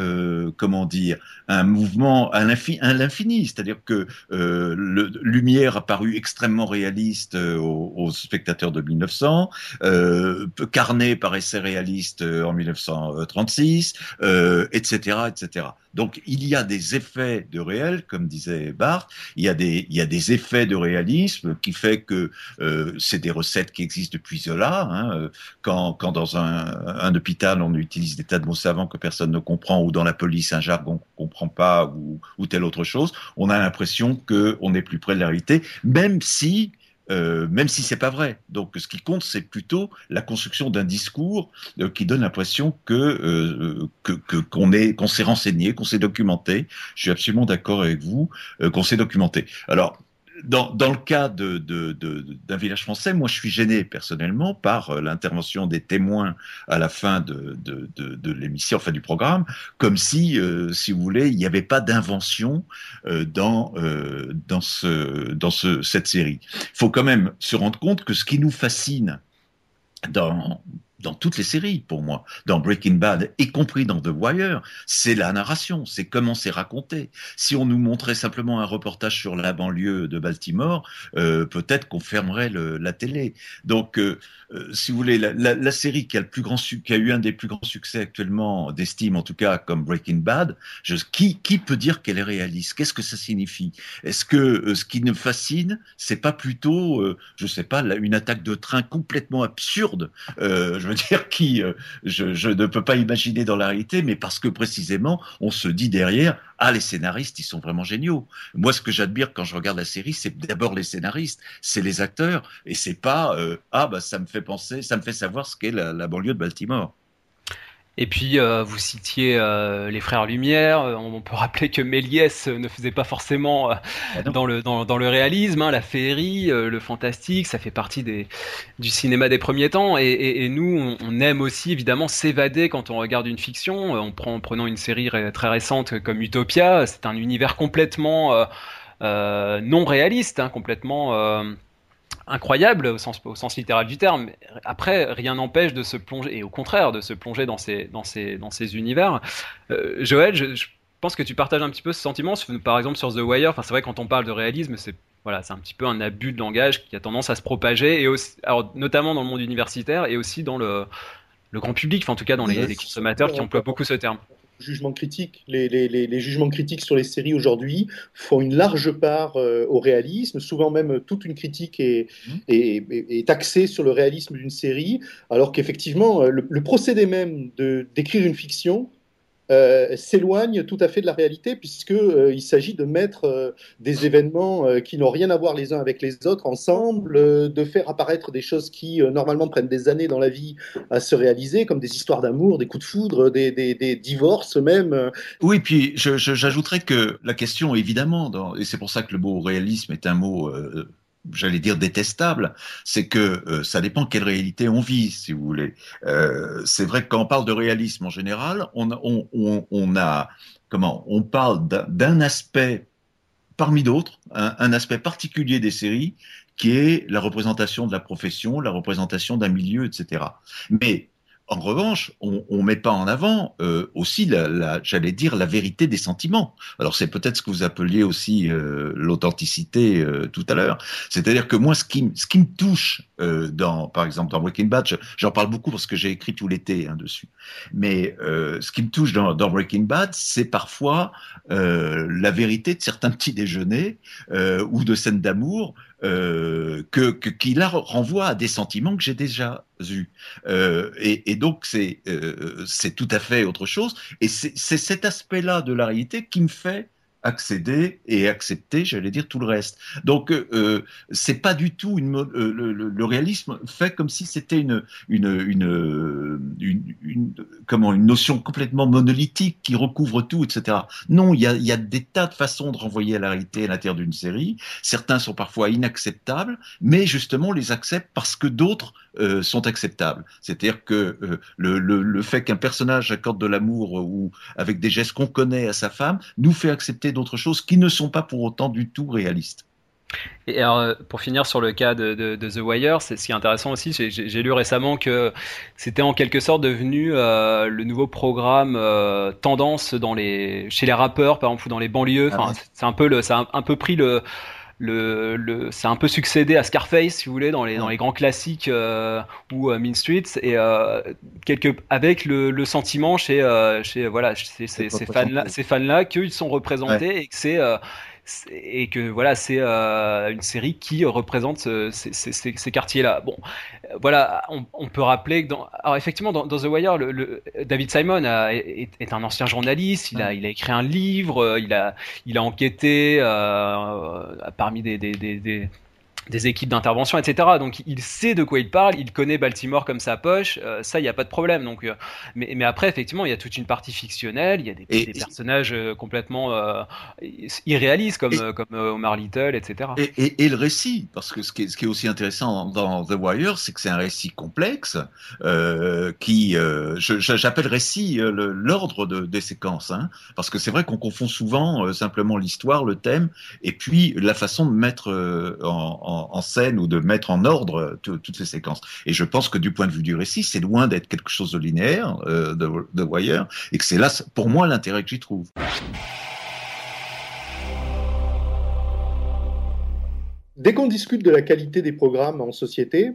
[SPEAKER 2] comment dire un mouvement à l'infini, c'est-à-dire que le, Lumière a paru extrêmement réaliste aux spectateurs de 1900, euh, Carnet paraissait réaliste euh, en 1936, euh, etc., etc. Donc il y a des effets de réel, comme disait Barthes, il y a des il y a des effets de réalisme qui fait que euh, c'est des recettes qui existent depuis Zola. Hein, euh, quand, quand dans un, hôpital on utilise des tas de mots savants que personne ne comprend, ou dans la police un jargon qu'on comprend pas, ou, ou telle autre chose, on a l'impression que on est plus près de la réalité, même si euh, même si c'est pas vrai. Donc, ce qui compte, c'est plutôt la construction d'un discours euh, qui donne l'impression que euh, qu'on qu'on s'est renseigné, qu'on s'est documenté. Je suis absolument d'accord avec vous, qu'on s'est documenté. Alors. Dans, dans le cas de, de, de- d'un village français, moi je suis gêné personnellement par euh, l'intervention des témoins à la fin de, de, de, de l'émission, enfin du programme, comme si, euh, si vous voulez, il n'y avait pas d'invention euh, dans, euh, dans, ce, dans ce, cette série. Il faut quand même se rendre compte que ce qui nous fascine dans, dans toutes les séries, pour moi, dans Breaking Bad, y compris dans The Wire, c'est la narration, c'est comment c'est raconté. Si on nous montrait simplement un reportage sur la banlieue de Baltimore, euh, peut-être qu'on fermerait le, la télé. Donc, euh, euh, si vous voulez, la, la, la, série qui a le plus grand qui a eu un des plus grands succès actuellement d'estime, en tout cas comme Breaking Bad, je, qui, qui peut dire qu'elle est réaliste? Qu'est-ce que ça signifie? Est-ce que euh, ce qui nous fascine, c'est pas plutôt, euh, je sais pas, une attaque de train complètement absurde Je dire, qui je, je, ne peux pas imaginer dans la réalité, mais parce que précisément, on se dit derrière, ah, les scénaristes, ils sont vraiment géniaux. Moi, ce que j'admire quand je regarde la série, c'est d'abord les scénaristes, c'est les acteurs, et c'est pas, ah, bah, ça me fait penser, ça me fait savoir ce qu'est la banlieue de Baltimore.
[SPEAKER 1] Et puis, euh, vous citiez euh, les frères Lumière. Euh, on peut rappeler que Méliès ne faisait pas forcément ah dans, le, dans, dans, le réalisme, hein, la féerie, le fantastique, ça fait partie des, du cinéma des premiers temps. Et, et, et nous, on, aime aussi évidemment s'évader quand on regarde une fiction. On prend, en prenant une série très récente comme Utopia, c'est un univers complètement non réaliste, hein, complètement incroyable au sens, au sens littéral du terme. Après, rien n'empêche de se plonger, et au contraire, de se plonger dans ces, dans ces, dans ces univers. Euh, Joël, je, pense que tu partages un petit peu ce sentiment, par exemple sur The Wire. Enfin, c'est vrai quand on parle de réalisme, c'est voilà, c'est un petit peu un abus de langage qui a tendance à se propager, et aussi, alors, notamment dans le monde universitaire et aussi dans le, le grand public, enfin, en tout cas dans les, les consommateurs qui emploient beaucoup ce terme
[SPEAKER 3] Les, les, les, jugements critiques sur les séries aujourd'hui font une large part euh, au réalisme. Souvent même toute une critique est, mmh. est, est, axée sur le réalisme d'une série, alors qu'effectivement le, le, procédé même d'écrire une fiction euh, s'éloigne tout à fait de la réalité, puisqu'il euh, il s'agit de mettre euh, des événements qui n'ont rien à voir les uns avec les autres ensemble, de faire apparaître des choses qui normalement prennent des années dans la vie à se réaliser, comme des histoires d'amour, des coups de foudre, des, divorces même.
[SPEAKER 2] Oui, puis j'ajouterais que la question, évidemment, et c'est pour ça que le mot réalisme est un mot j'allais dire détestable, c'est que euh, ça dépend quelle réalité on vit, si vous voulez. Euh, c'est vrai que quand on parle de réalisme en général, on, on, on, on a comment On parle d'un aspect parmi d'autres, un, un, aspect particulier des séries, qui est la représentation de la profession, la représentation d'un milieu, etc. Mais en revanche, on ne met pas en avant euh, aussi, la, la j'allais dire, la vérité des sentiments. Alors c'est peut-être ce que vous appeliez aussi euh, l'authenticité euh, tout à l'heure. C'est-à-dire que moi, ce qui, me touche, dans, par exemple dans Breaking Bad, j'en parle beaucoup parce que j'ai écrit tout l'été hein, dessus. Mais ce qui me touche dans Breaking Bad, c'est parfois la vérité de certains petits déjeuners ou de scènes d'amour euh, que, que, qui là renvoie à des sentiments que j'ai déjà eus. Euh, et, et, donc c'est euh, c'est tout à fait autre chose. Et c'est cet aspect-là de la réalité qui me fait accéder et accepter, j'allais dire, tout le reste. Donc, euh, euh c'est pas du tout une, euh, le, le, réalisme fait comme si c'était une, une, une, une, une, comment, une notion complètement monolithique qui recouvre tout, etc. Non, il y a, y a des tas de façons de renvoyer à la réalité à l'intérieur d'une série. Certains sont parfois inacceptables, mais justement, on les accepte parce que d'autres euh, sont acceptables. C'est-à-dire que euh, le, le, le, fait qu'un personnage accorde de l'amour ou avec des gestes qu'on connaît à sa femme nous fait accepter d'autres choses qui ne sont pas pour autant du tout réalistes.
[SPEAKER 1] Et alors, euh, pour finir sur le cas de, de, de The Wire, c'est ce qui est intéressant aussi. J'ai lu récemment que c'était en quelque sorte devenu euh, le nouveau programme euh, tendance dans les, chez les rappeurs, par exemple, ou dans les banlieues. Ah enfin, c'est un peu le, ça a un peu pris le, le, le c'est un peu succédé à Scarface, si vous voulez, dans les, dans les grands classiques euh, ou euh, Mean Streets, et euh, quelque, avec le, le sentiment chez, chez voilà, ces, ces, ces fans-là, ces fans-là, qu'ils sont représentés ouais. et que c'est et que voilà, c'est euh, une série qui représente ces, ces, ces quartiers-là. Bon, voilà, on, on, peut rappeler que dans, alors effectivement, dans, dans The Wire, le, le, David Simon a, est, est, un ancien journaliste. Il a, il a écrit un livre. Il a, il a enquêté euh, parmi des, des, des, des des équipes d'intervention, etc. Donc il sait de quoi il parle, il connaît Baltimore comme sa poche, euh, ça il n'y a pas de problème. Donc, euh, mais, mais, après effectivement il y a toute une partie fictionnelle, il y a des, et, des personnages euh, complètement irréalistes comme, et, comme Omar Little, etc.
[SPEAKER 2] Et, le récit, parce que ce qui est, ce qui est aussi intéressant dans, The Wire, c'est que c'est un récit complexe qui, j'appelle récit l'ordre de, des séquences, hein, parce que c'est vrai qu'on confond souvent simplement l'histoire, le thème, et puis la façon de mettre en, en en, scène ou de mettre en ordre toutes ces séquences. Et je pense que du point de vue du récit, c'est loin d'être quelque chose de linéaire, euh, de, de Wire, et que c'est là, pour moi, l'intérêt que j'y trouve.
[SPEAKER 3] Dès qu'on discute de la qualité des programmes en société,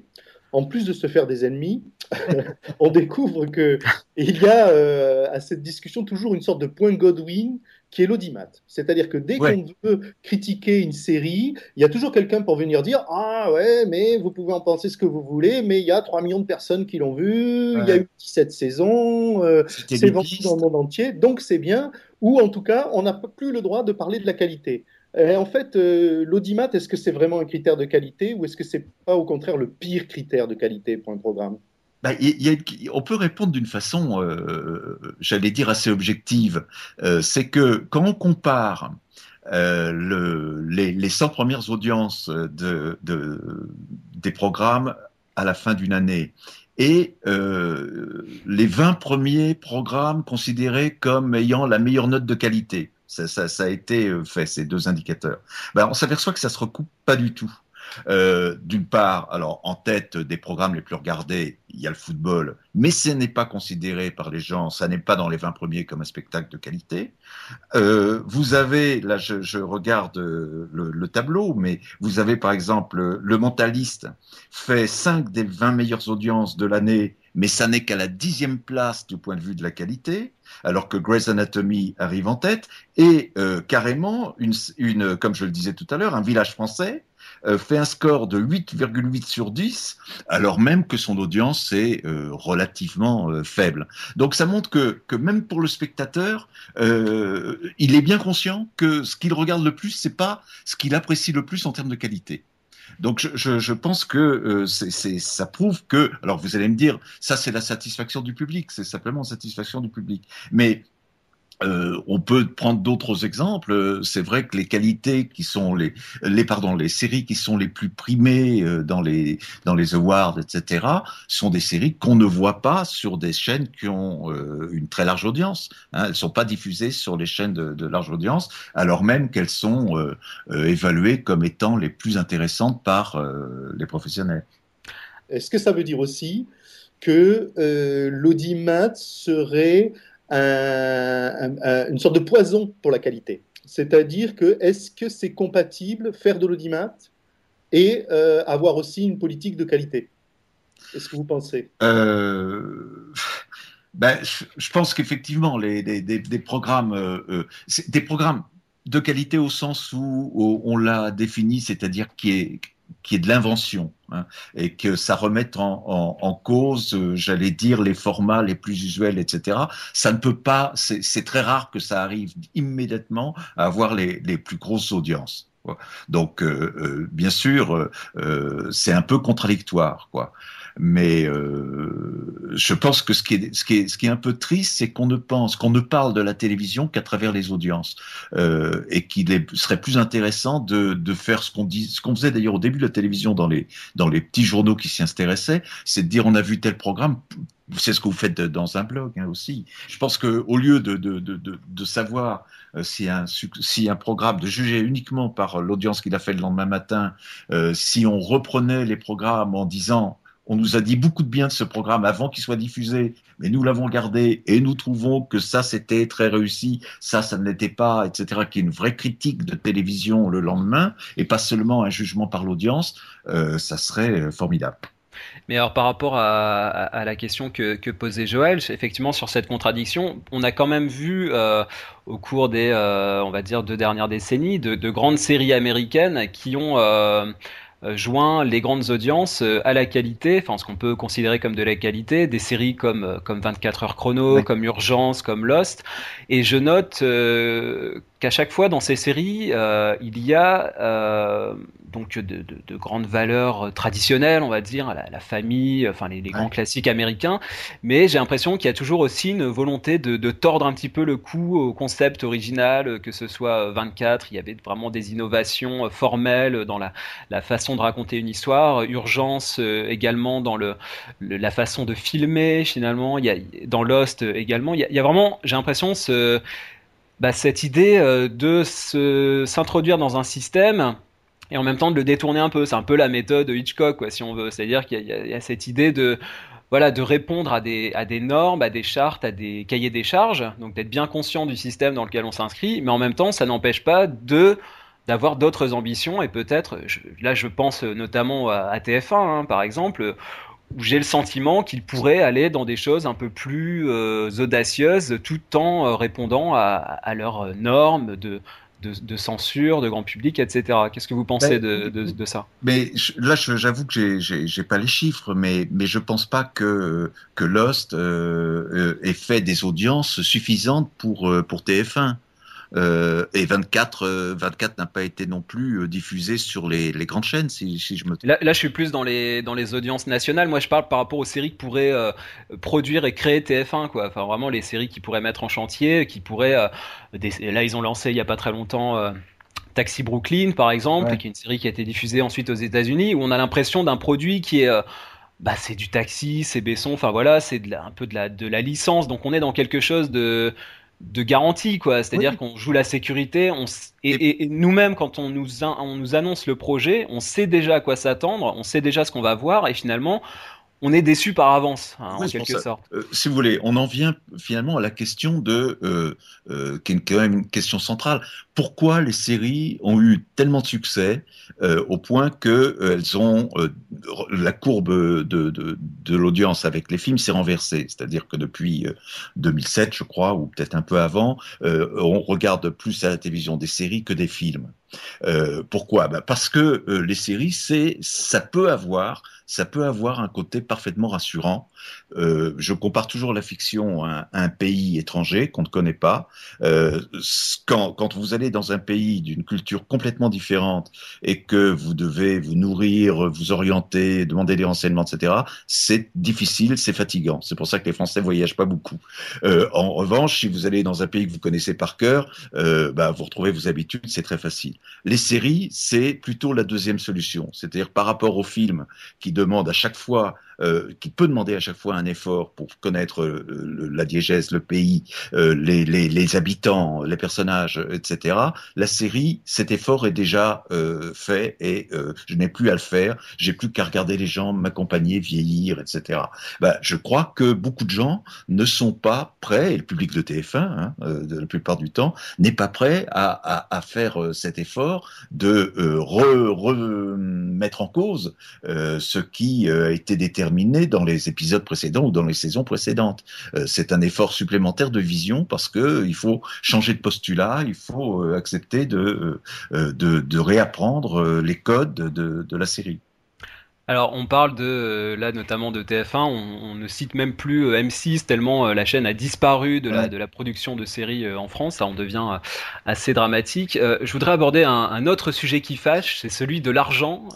[SPEAKER 3] en plus de se faire des ennemis, on découvre que il y a euh, à cette discussion toujours une sorte de point Godwin qui est l'audimat. C'est-à-dire que dès qu'on veut critiquer une série, il y a toujours quelqu'un pour venir dire Ah ouais, mais vous pouvez en penser ce que vous voulez, mais il y a 3 millions de personnes qui l'ont vu, il y a eu 17 saisons, euh, c'est vendu dans le monde entier, donc c'est bien, ou en tout cas, on n'a plus le droit de parler de la qualité. Et en fait, euh, l'audimat, est-ce que c'est vraiment un critère de qualité ou est-ce que c'est pas au contraire le pire critère de qualité pour un programme?
[SPEAKER 2] Bah, on peut répondre d'une façon, euh, j'allais dire, assez objective. Euh, c'est que quand on compare euh, le, les, les, 100 premières audiences de, de, des programmes à la fin d'une année et les 20 premiers programmes considérés comme ayant la meilleure note de qualité, ça, a été fait, ces deux indicateurs, ben, on s'aperçoit que ça se recoupe pas du tout. Euh, d'une part, alors en tête des programmes les plus regardés, il y a le football, mais ce n'est pas considéré par les gens, ça n'est pas dans les 20 premiers comme un spectacle de qualité. Euh, vous avez, là je, regarde le, tableau, mais vous avez par exemple le mentaliste fait 5 des 20 meilleures audiences de l'année, mais ça n'est qu'à la dixième place du point de vue de la qualité alors que Grey's Anatomy arrive en tête, et euh, carrément, une, une, comme je le disais tout à l'heure, un village français euh, fait un score de 8,8 sur 10, alors même que son audience est euh, relativement euh, faible. Donc ça montre que, que même pour le spectateur, il est bien conscient que ce qu'il regarde le plus, c'est pas ce qu'il apprécie le plus en termes de qualité. Donc je, pense que euh, c'est, ça prouve que, alors vous allez me dire, ça c'est la satisfaction du public, c'est simplement la satisfaction du public. Mais euh, on peut prendre d'autres exemples. C'est vrai que les qualités qui sont les, les pardon, les séries qui sont les plus primées euh, dans les dans les awards, etc., sont des séries qu'on ne voit pas sur des chaînes qui ont euh, une très large audience. Hein. Elles sont pas diffusées sur les chaînes de, large audience, alors même qu'elles sont euh, évaluées comme étant les plus intéressantes par les professionnels.
[SPEAKER 3] Est-ce que ça veut dire aussi que l'audimat serait une sorte de poison pour la qualité. C'est-à-dire que est-ce que c'est compatible faire de l'audimat et euh, avoir aussi une politique de qualité? Est-ce que vous pensez?
[SPEAKER 2] Euh, ben, je, pense qu'effectivement, les, des, programmes, euh, des programmes de qualité au sens où, on l'a défini, c'est-à-dire qui est qui est de l'invention hein, et que ça remette en, en, cause, euh, j'allais dire, les formats les plus usuels, etc. Ça ne peut pas, c'est très rare que ça arrive immédiatement à avoir les, les plus grosses audiences. Donc, euh, euh, bien sûr, c'est un peu contradictoire, quoi. Mais euh, je pense que ce qui est, ce qui est, ce qui est un peu triste, c'est qu'on ne pense, qu'on ne parle de la télévision qu'à travers les audiences, euh, et qu'il serait plus intéressant de, de faire ce qu'on dit, ce qu'on faisait d'ailleurs au début de la télévision dans les dans les petits journaux qui s'y intéressaient, c'est de dire on a vu tel programme, c'est ce que vous faites dans un blog hein, aussi. Je pense que au lieu de, de, de, de savoir euh, si, un, si un programme, de juger uniquement par l'audience qu'il a fait le lendemain matin, euh, si on reprenait les programmes en disant on nous a dit beaucoup de bien de ce programme avant qu'il soit diffusé, mais nous l'avons gardé et nous trouvons que ça c'était très réussi, ça ça ne l'était pas, etc. Qui est une vraie critique de télévision le lendemain et pas seulement un jugement par l'audience, euh, ça serait euh, formidable.
[SPEAKER 1] Mais alors par rapport à, la question que, posait Joël, effectivement sur cette contradiction, on a quand même vu euh, au cours des, on va dire, deux dernières décennies, de, de grandes séries américaines qui ont joint les grandes audiences euh, à la qualité, enfin ce qu'on peut considérer comme de la qualité, des séries comme euh, comme 24 heures chrono, comme Urgence, comme Lost. Et je note qu'à chaque fois dans ces séries, il y a donc de, de, grandes valeurs traditionnelles, on va dire, la, la famille, enfin les, les grands classiques américains. Mais j'ai l'impression qu'il y a toujours aussi une volonté de, de, tordre un petit peu le cou au concept original, que ce soit 24, il y avait vraiment des innovations formelles dans la, la façon de raconter une histoire, urgence euh, également dans le, la façon de filmer finalement, il y a, dans Lost également, il y a, il y a vraiment, j'ai l'impression, ce, bah, cette idée euh, de s'introduire dans un système et en même temps de le détourner un peu. C'est un peu la méthode Hitchcock, quoi, si on veut. C'est-à-dire qu'il y, a cette idée de voilà de répondre à des, à des normes, à des chartes, à des cahiers des charges, donc d'être bien conscient du système dans lequel on s'inscrit, mais en même temps, ça n'empêche pas de d'avoir d'autres ambitions et peut-être, là je pense notamment à, TF1 hein, par exemple, où j'ai le sentiment qu'il pourrait aller dans des choses un peu plus audacieuses tout en répondant à, à leurs normes de, de, censure, de grand public, etc. Qu'est-ce que vous pensez ben, de, ça?
[SPEAKER 2] Mais là, j'avoue que j'ai pas les chiffres, mais mais je pense pas que que Lost euh, ait fait des audiences suffisantes pour pour TF1. Euh, et 24, 24 euh, n'a pas été non plus euh, diffusé sur les, les grandes chaînes, si, si je me
[SPEAKER 1] là, là, je suis plus dans les, dans les audiences nationales. Moi, je parle par rapport aux séries que pourraient produire et créer TF1, quoi. Enfin, vraiment les séries qui pourraient mettre en chantier, qui pourraient. là, ils ont lancé il n'y a pas très longtemps. Taxi Brooklyn, par exemple, qui est une série qui a été diffusée ensuite aux États-Unis, où on a l'impression d'un produit qui est bah c'est du taxi, c'est Besson, enfin voilà, c'est un peu de la, de la licence, donc on est dans quelque chose de, de garantie quoi. C'est à dire qu'on joue la sécurité on et, nous-mêmes quand on nous on nous annonce le projet on sait déjà à quoi s'attendre on sait déjà ce qu'on va voir et finalement on est déçu par avance, hein, en quelque sorte.
[SPEAKER 2] Euh, si vous voulez, on en vient finalement à la question de, euh, euh, qui est quand même une question centrale. Pourquoi les séries ont eu tellement de succès au point que elles ont la courbe de, de, l'audience avec les films s'est renversée. C'est-à-dire que depuis 2007, je crois, ou peut-être un peu avant, on regarde plus à la télévision des séries que des films. pourquoi? Ben Parce que les séries, c'est ça peut avoir ça peut avoir un côté parfaitement rassurant. Euh, je compare toujours la fiction à, un pays étranger qu'on ne connaît pas. Euh, quand, vous allez dans un pays d'une culture complètement différente et que vous devez vous nourrir, vous orienter, demander des renseignements, etc., c'est difficile, c'est fatigant. C'est pour ça que les Français voyagent pas beaucoup. Euh, en revanche, si vous allez dans un pays que vous connaissez par cœur, bah, vous retrouvez vos habitudes, c'est très facile. Les séries, c'est plutôt la deuxième solution. C'est-à-dire par rapport aux films qui demande à chaque fois, euh, qui peut demander à chaque fois un effort pour connaître euh, la diégèse, le pays, euh, les, les, les, habitants, les personnages, etc. La série, cet effort est déjà fait et je n'ai plus à le faire. J'ai plus qu'à regarder les gens m'accompagner, vieillir, etc. Bah, je crois que beaucoup de gens ne sont pas prêts, et le public de TF1, hein, de la plupart du temps, n'est pas prêt à, à, à, faire cet effort de remettre en cause ce qui a été déterminé dans les épisodes précédents ou dans les saisons précédentes. Euh, c'est un effort supplémentaire de vision parce que il faut changer de postulat, il faut euh, accepter de, euh, de, de réapprendre les codes de, de la série.
[SPEAKER 1] Alors on parle de là notamment de TF1, on, ne cite même plus M6 tellement la chaîne a disparu de la, de la production de séries en France, ça en devient assez dramatique. je voudrais aborder un, un, autre sujet qui fâche, c'est celui de l'argent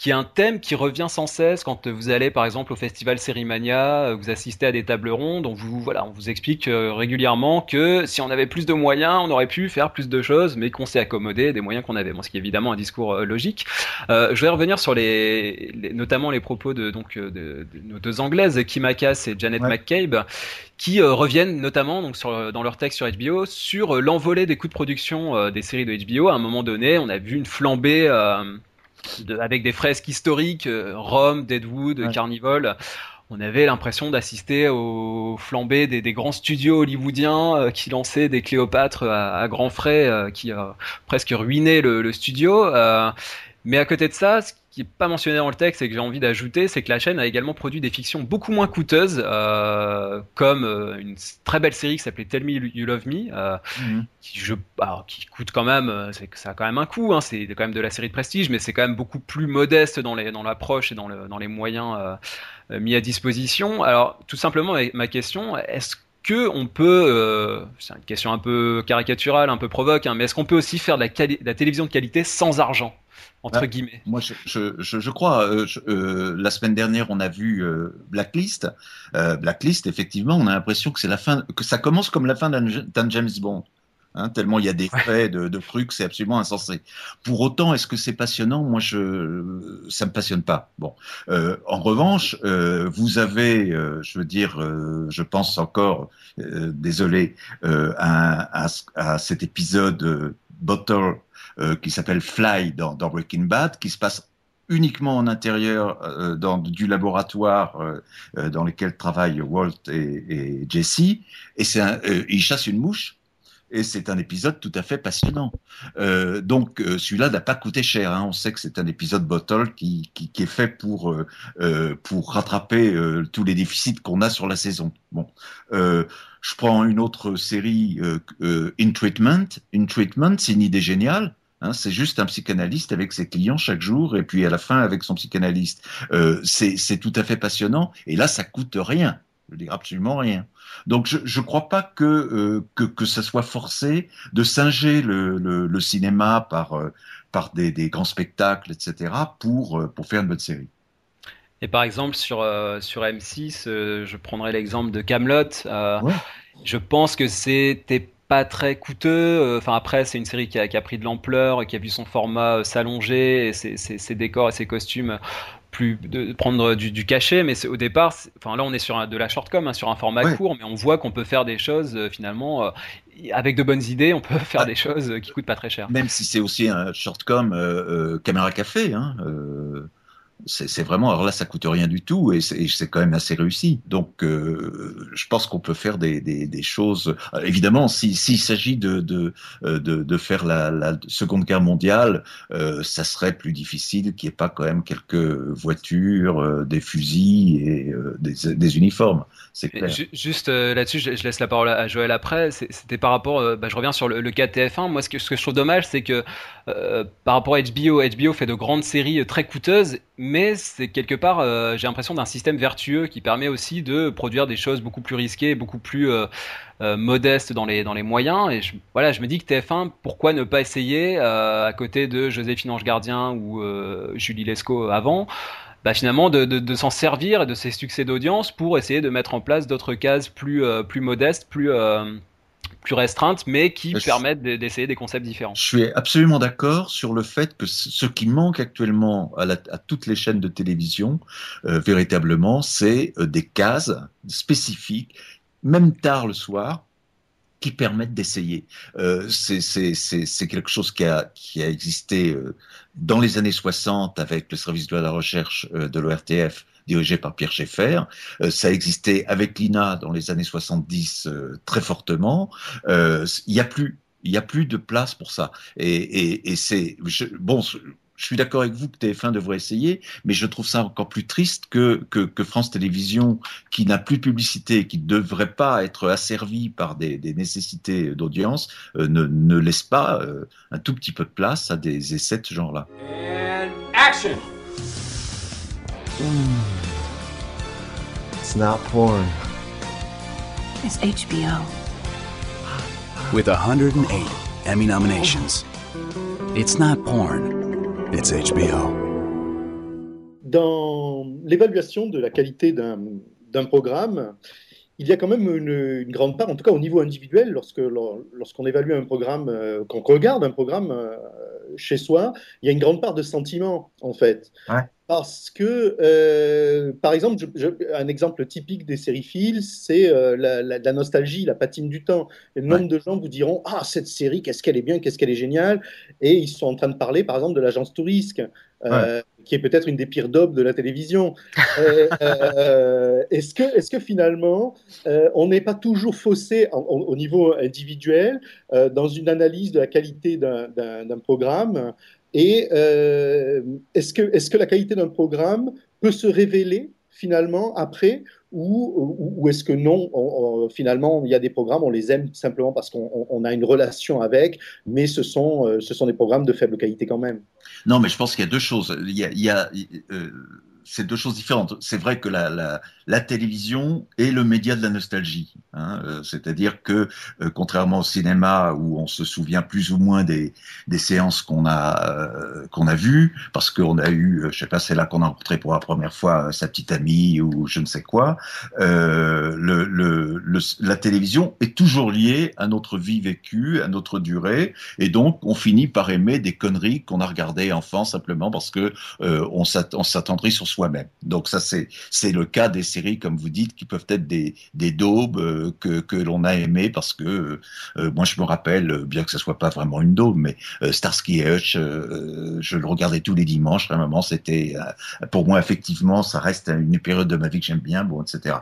[SPEAKER 1] qui est un thème qui revient sans cesse quand vous allez par exemple au festival Sérimania, euh, vous assistez à des tables rondes, on vous voilà, on vous explique euh, régulièrement que si on avait plus de moyens, on aurait pu faire plus de choses, mais qu'on s'est accommodé des moyens qu'on avait. Bon, ce qui est évidemment un discours euh, logique. Euh, je vais revenir sur les, notamment les propos de donc de, nos deux anglaises, Kim Akas et Janet McCabe, qui reviennent notamment donc sur, dans leur texte sur HBO sur l'envolée des coûts de production des séries de HBO. À un moment donné, on a vu une flambée avec des fresques historiques, euh, Rome, Deadwood, Carnival on avait l'impression d'assister aux flambées des, grands studios hollywoodiens euh, qui lançaient des Cléopâtres à, grands frais, euh, qui a presque ruiné le, studio. mais à côté de ça, qui est pas mentionné dans le texte et que j'ai envie d'ajouter, c'est que la chaîne a également produit des fictions beaucoup moins coûteuses, euh, comme euh, une très belle série qui s'appelait Tell Me You Love Me, euh, mhm. qui, je, alors, qui coûte quand même, ça a quand même un coût, hein, c'est quand même de la série de prestige, mais c'est quand même beaucoup plus modeste dans l'approche et dans le dans les moyens mis à disposition. Alors tout simplement, ma question, est-ce que on peut, c'est une question un peu caricaturale, un peu provoque, hein, mais est-ce qu'on peut aussi faire de la, de la télévision de qualité sans argent? Entre guillemets.
[SPEAKER 2] Moi, je, je, je, crois. Euh, euh, la semaine dernière, on a vu euh, Blacklist. Blacklist, effectivement, on a l'impression que c'est la fin, que ça commence comme la fin d'un James Bond. Hein, tellement il y a des faits de, de trucs, c'est absolument insensé. Pour autant, est-ce que c'est passionnant? Moi, je, ça me passionne pas. Bon, en revanche, vous avez, je veux dire, je pense encore, désolé, à, à, à, cet épisode Bottle euh, qui s'appelle Fly dans, dans, Breaking Bad, qui se passe uniquement en intérieur euh, dans du laboratoire euh, dans lequel travaillent Walt et, et Jesse, et c'est il chasse une mouche et c'est un épisode tout à fait passionnant. Euh, donc euh, celui-là n'a pas coûté cher. Hein. On sait que c'est un épisode bottle qui, qui, qui est fait pour euh, euh pour rattraper euh, tous les déficits qu'on a sur la saison. Bon, je prends une autre série, In Treatment. In Treatment, c'est une idée géniale. Hein, c'est juste un psychanalyste avec ses clients chaque jour et puis à la fin avec son psychanalyste. c'est tout à fait passionnant. Et là, ça coûte rien. Je dis absolument rien. Donc je ne crois pas que, euh, que, que ça soit forcé de singer le, le, le cinéma par, euh, par des, des, grands spectacles, etc., pour, euh, pour faire une bonne série.
[SPEAKER 1] Et par exemple sur, sur M6, je prendrai l'exemple de Camelot. Ouais. Je pense que c'était pas très coûteux. Enfin après, c'est une série qui a, qui a, pris de l'ampleur, qui a vu son format s'allonger, et ses, ses, ses, décors et ses costumes plus de prendre du, du cachet, mais au départ, enfin là on est sur un, de la shortcom, hein, sur un format ouais. court, mais on voit qu'on peut faire des choses euh, finalement euh, avec de bonnes idées, on peut faire ah. des choses qui coûtent pas très cher.
[SPEAKER 2] Même si c'est aussi un shortcom euh, caméra café, hein, c'est vraiment alors là ça coûte rien du tout et c'est quand même assez réussi. Donc euh, je pense qu'on peut faire des, choses. Euh, évidemment s'il si, s'agit de, de, de, faire la, seconde guerre mondiale euh, ça serait plus difficile qu'il n'y ait pas quand même quelques voitures euh, des fusils et euh, des, uniformes.
[SPEAKER 1] Juste euh, là-dessus je, laisse la parole à Joël après. C'était par rapport bah, je reviens sur le, le cas TF1 moi ce que, ce que je trouve dommage c'est que par rapport à HBO HBO fait de grandes séries très coûteuses c'est quelque part, euh, j'ai l'impression d'un système vertueux qui permet aussi de produire des choses beaucoup plus risquées, beaucoup plus euh, euh, modestes dans les, dans les moyens. Et je, voilà, je me dis que TF1, pourquoi ne pas essayer, à côté de Joséphine Ange Gardien ou Julie Lescaut avant, bah finalement de, de, s'en servir et de ces succès d'audience pour essayer de mettre en place d'autres cases plus, plus modestes, plus plus restreintes, mais qui je permettent d'essayer des concepts différents.
[SPEAKER 2] Je suis absolument d'accord sur le fait que ce qui manque actuellement à, la, à toutes les chaînes de télévision, euh, véritablement, c'est euh, des cases spécifiques, même tard le soir, qui permettent d'essayer. Euh, c'est quelque chose qui a, qui a existé euh, dans les années 60 avec le service de la recherche euh, de l'ORTF dirigé par Pierre Schaeffer. Euh, ça existait avec l'INA dans les années 70 euh, très fortement. Euh, il n'y a plus a plus de place pour ça. Et, c'est bon. Je suis d'accord avec vous que TF1 devrait essayer, mais je trouve ça encore plus triste que, que, France Télévisions, qui n'a plus de publicité, qui ne devrait pas être asservie par des, nécessités d'audience, ne, ne laisse pas un tout petit peu de place à des essais de ce genre-là. action
[SPEAKER 7] mm. It's not porn.
[SPEAKER 8] It's HBO.
[SPEAKER 9] With 108 Emmy nominations, it's not porn. It's HBO.
[SPEAKER 3] Dans l'évaluation de la qualité d'un programme, il y a quand même une, une, grande part, en tout cas au niveau individuel, lorsque lorsqu'on évalue un programme, euh, qu'on regarde un programme euh, chez soi, il y a une grande part de sentiment en fait.
[SPEAKER 2] Ouais.
[SPEAKER 3] Parce que, euh, par exemple, je, je, un exemple typique des séries Phil, c'est euh, la, la, la, nostalgie, la patine du temps. Et nombre ouais. de gens vous diront Ah, cette série, qu'est-ce qu'elle est bien, qu'est-ce qu'elle est géniale. Et ils sont en train de parler, par exemple, de l'agence Tourisque, euh, ouais. qui est peut-être une des pires daubes de la télévision. Est-ce que, est que finalement, on n'est pas toujours faussé en, en, au niveau individuel dans une analyse de la qualité d'un programme et euh, est-ce que, est que la qualité d'un programme peut se révéler finalement après ou, ou, est-ce que non, on, on, finalement, il y a des programmes, on les aime simplement parce qu'on a une relation avec, mais ce sont, euh, ce sont des programmes de faible qualité quand même?
[SPEAKER 2] Non, mais je pense qu'il y a deux choses. Il y a, il y a euh, c'est deux choses différentes. C'est vrai que la, la, télévision est le média de la nostalgie. Hein, euh, C'est-à-dire que, euh, contrairement au cinéma où on se souvient plus ou moins des, des séances qu'on a euh, qu'on a vues, parce qu'on a eu, je sais pas, c'est là qu'on a rencontré pour la première fois sa petite amie ou je ne sais quoi. Le, le, la télévision est toujours liée à notre vie vécue, à notre durée, et donc on finit par aimer des conneries qu'on a regardées enfant simplement parce que on s'attendrit sur soi-même. Donc ça, c'est le cas des séries, comme vous dites, qui peuvent être des, des daubes euh, que, que l'on a aimé parce que euh, moi, je me rappelle, bien que ce soit pas vraiment une daube, mais Starsky et Hutch, je le regardais tous les dimanches. À un moment, c'était pour moi, effectivement, ça reste une période de ma vie que j'aime bien, bon, etc.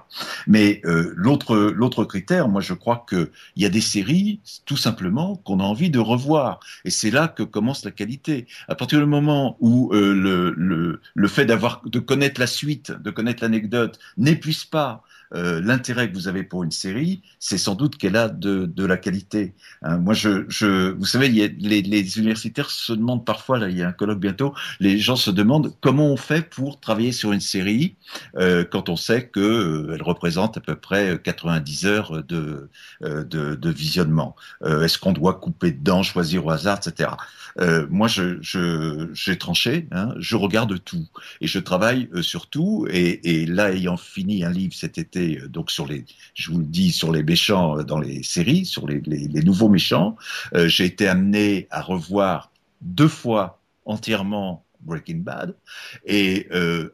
[SPEAKER 2] Mais l'autre l'autre critère, moi, je crois que il y a des séries, tout simplement, qu'on a envie de revoir, et c'est là que commence la qualité. À partir du moment où le, le, le fait d'avoir connaître la suite, de connaître l'anecdote, n'épuise pas euh, l'intérêt que vous avez pour une série, c'est sans doute qu'elle a de, la qualité. Hein, moi, je, vous savez, les, universitaires se demandent parfois, là, il y a un colloque bientôt, les gens se demandent comment on fait pour travailler sur une série euh, quand on sait que euh, elle représente à peu près 90 heures de, euh, de, de visionnement. Est-ce qu'on doit couper dedans, choisir au hasard, etc. moi, je, j'ai tranché. Hein, je regarde tout et je travaille sur tout. Et là, ayant fini un livre cet été euh, donc sur les, je vous le dis, sur les méchants euh, dans les séries, sur les, nouveaux méchants. Euh, j'ai été amené à revoir deux fois entièrement Breaking Bad. Et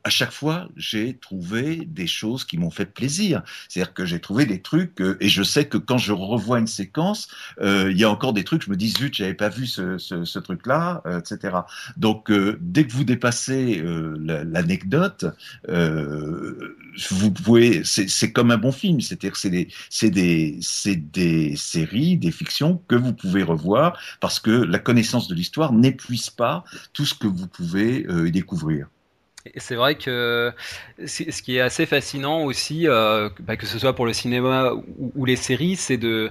[SPEAKER 2] à chaque fois, j'ai trouvé des choses qui m'ont fait plaisir. C'est-à-dire que j'ai trouvé des trucs, et je sais que quand je revois une séquence, il y a encore des trucs, je me dis, zut, j'avais pas vu ce, truc-là, etc. Donc, dès que vous dépassez l'anecdote, vous pouvez, c'est comme un bon film. C'est-à-dire que c'est des, c'est des, c'est des séries, des fictions que vous pouvez revoir parce que la connaissance de l'histoire n'épuise pas tout ce que vous pouvez euh, y découvrir.
[SPEAKER 1] C'est vrai que ce qui est assez fascinant aussi, euh, bah, que ce soit pour le cinéma ou, les séries, c'est de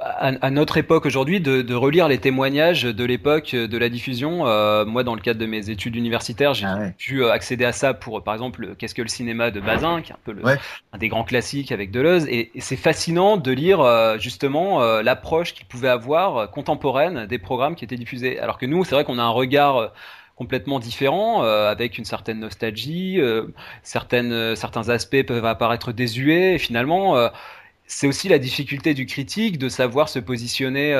[SPEAKER 1] à, notre époque aujourd'hui de, relire les témoignages de l'époque de la diffusion. Euh, moi, dans le cadre de mes études universitaires, j'ai ah pu accéder à ça pour, par exemple, Qu'est-ce que le cinéma de Bazin, qui est un peu le, un des grands classiques avec Deleuze. Et, et c'est fascinant de lire justement l'approche qu'il pouvait avoir contemporaine des programmes qui étaient diffusés. Alors que nous, c'est vrai qu'on a un regard complètement différent, euh, avec une certaine nostalgie. Euh, certaines, euh, certains aspects peuvent apparaître désuets. Et finalement, c'est aussi la difficulté du critique de savoir se positionner.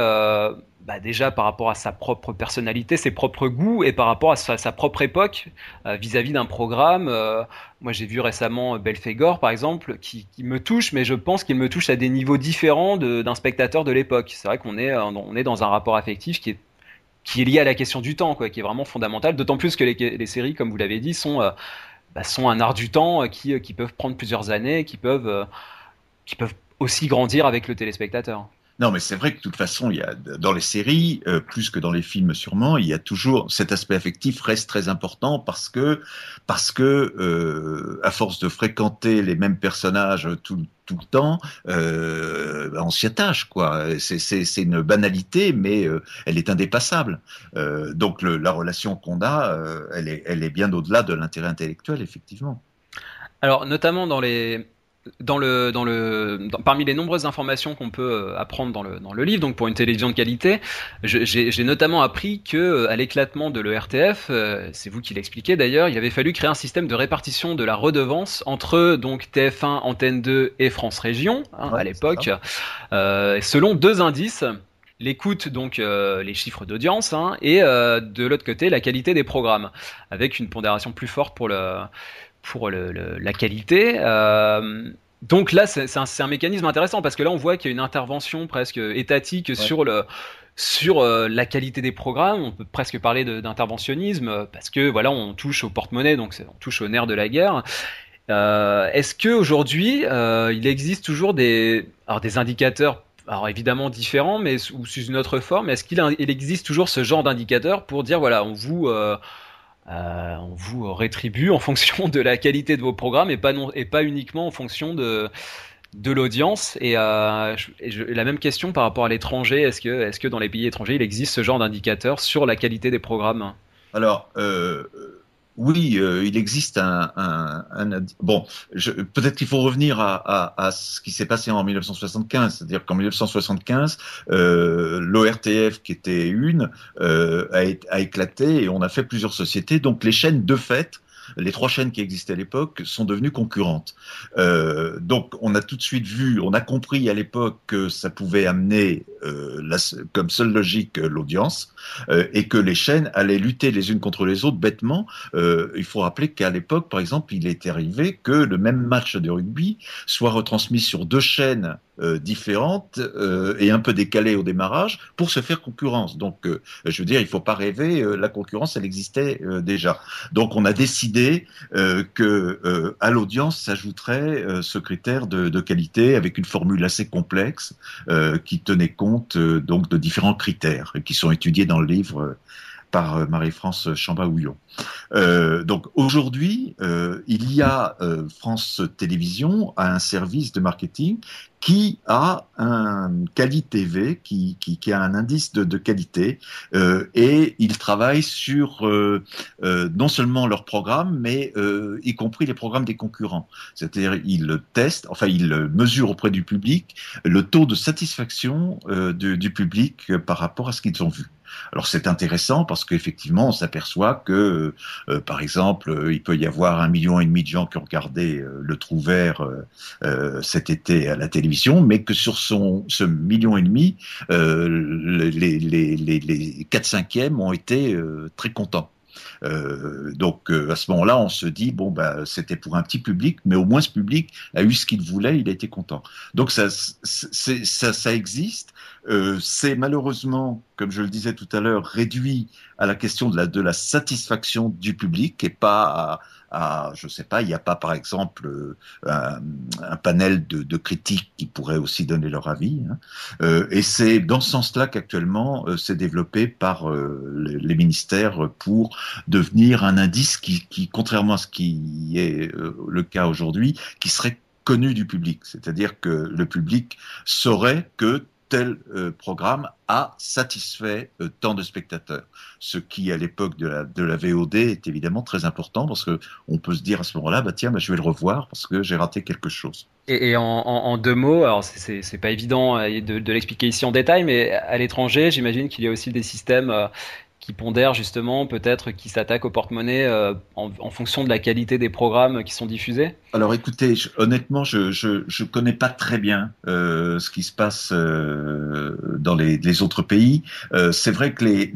[SPEAKER 1] Bah déjà par rapport à sa propre personnalité, ses propres goûts et par rapport à sa, propre époque vis-à-vis d'un programme. moi, j'ai vu récemment Belphégor, par exemple, qui, me touche, mais je pense qu'il me touche à des niveaux différents d'un spectateur de l'époque. C'est vrai qu'on est, on est dans un rapport affectif qui est qui est lié à la question du temps, quoi, qui est vraiment fondamental. D'autant plus que les, séries, comme vous l'avez dit, sont, euh, bah, sont un art du temps euh, qui, euh, qui, peuvent prendre plusieurs années, qui peuvent, qui peuvent aussi grandir avec le téléspectateur.
[SPEAKER 2] Non, mais c'est vrai que de toute façon, il y a dans les séries, euh, plus que dans les films sûrement, il y a toujours cet aspect affectif reste très important parce que parce que euh, à force de fréquenter les mêmes personnages tout, tout le temps, euh, on s'y attache quoi. C'est une banalité, mais euh, elle est indépassable. Donc le, la relation qu'on a, elle est elle est bien au-delà de l'intérêt intellectuel effectivement.
[SPEAKER 1] Alors notamment dans les dans le, dans le, parmi les nombreuses informations qu'on peut euh, apprendre dans le, dans le livre, donc pour une télévision de qualité, j'ai notamment appris que euh, à l'éclatement de l'ERTF, euh, c'est vous qui l'expliquez d'ailleurs, il avait fallu créer un système de répartition de la redevance entre donc TF1, Antenne 2 et France Région hein, à l'époque, selon deux indices l'écoute, donc les chiffres d'audience, hein, et de l'autre côté la qualité des programmes, avec une pondération plus forte pour le pour le, la qualité. Euh, donc là, c'est un, un, mécanisme intéressant parce que là, on voit qu'il y a une intervention presque étatique sur le sur euh, la qualité des programmes. On peut presque parler d'interventionnisme parce que voilà, on touche au porte-monnaie, donc on touche au nerf de la guerre. Euh, Est-ce que aujourd'hui, euh, il existe toujours des alors des indicateurs alors évidemment différents, mais ou sous une autre forme. Est-ce qu'il il existe toujours ce genre d'indicateur pour dire voilà, on vous euh, on vous rétribue en fonction de la qualité de vos programmes et pas, uniquement en fonction de, de l'audience. Et, euh, la même question par rapport à l'étranger, est-ce que, est -ce que dans les pays étrangers, il existe ce genre d'indicateur sur la qualité des programmes?
[SPEAKER 2] Alors, euh, oui, euh, il existe un, un, un bon. Peut-être qu'il faut revenir à, ce qui s'est passé en 1975, c'est-à-dire qu'en 1975, euh, l'ORTF, qui était une, euh, a, a, éclaté et on a fait plusieurs sociétés. Donc les chaînes de fait les trois chaînes qui existaient à l'époque sont devenues concurrentes. Euh, donc on a tout de suite vu, on a compris à l'époque que ça pouvait amener euh, comme seule logique l'audience euh, et que les chaînes allaient lutter les unes contre les autres bêtement. Il faut rappeler qu'à l'époque, par exemple, il était arrivé que le même match de rugby soit retransmis sur deux chaînes euh, différentes euh, et un peu décalées au démarrage pour se faire concurrence. Donc, euh, je veux dire, il faut pas rêver, la concurrence, elle existait déjà. Donc, on a décidé que à l'audience s'ajouterait ce critère de, de, qualité avec une formule assez complexe qui tenait compte donc de différents critères qui sont étudiés dans le livre par Marie-France Chamba-Houillon. Euh, donc aujourd'hui, euh, il y a euh, France Télévisions a un service de marketing qui a un qualité TV, qui, qui, qui, a un indice de, de qualité, euh, et ils travaillent sur euh, euh, non seulement leurs programmes, mais y compris les programmes des concurrents. C'est-à-dire ils testent, enfin ils mesurent auprès du public le taux de satisfaction du, du public par rapport à ce qu'ils ont vu. Alors c'est intéressant parce qu'effectivement on s'aperçoit que euh, par exemple, euh, il peut y avoir un million et demi de gens qui ont regardé euh, le trou vert cet été à la télévision, mais que sur son, ce million et demi, les, les, les, les 4 cinquièmes ont été très contents. Euh, donc à ce moment-là, on se dit bon bah c'était pour un petit public, mais au moins ce public a eu ce qu'il voulait, il a été content. Donc ça, ça, ça existe. Euh, c'est malheureusement, comme je le disais tout à l'heure, réduit à la question de la, de la satisfaction du public et pas à, à je sais pas, il n'y a pas par exemple euh, un, un panel de, de, critiques qui pourraient aussi donner leur avis. Hein. Euh, et c'est dans ce sens-là qu'actuellement euh, c'est développé par euh, les, ministères pour devenir un indice qui, qui contrairement à ce qui est le cas aujourd'hui, qui serait connu du public. C'est-à-dire que le public saurait que tel euh, programme a satisfait euh, tant de spectateurs. Ce qui, à l'époque de la, VOD, est évidemment très important parce que on peut se dire à ce moment-là, bah tiens, bah, je vais le revoir parce que j'ai raté quelque chose.
[SPEAKER 1] Et, en, deux mots, alors c'est pas évident euh, de, de l'expliquer ici en détail, mais à l'étranger, j'imagine qu'il y a aussi des systèmes qui pondèrent justement, peut-être qui s'attaquent au porte-monnaie euh, en, fonction de la qualité des programmes qui sont diffusés?
[SPEAKER 2] Alors écoutez, je, honnêtement, je ne connais pas très bien euh, ce qui se passe euh, dans les, autres pays. C'est vrai que les,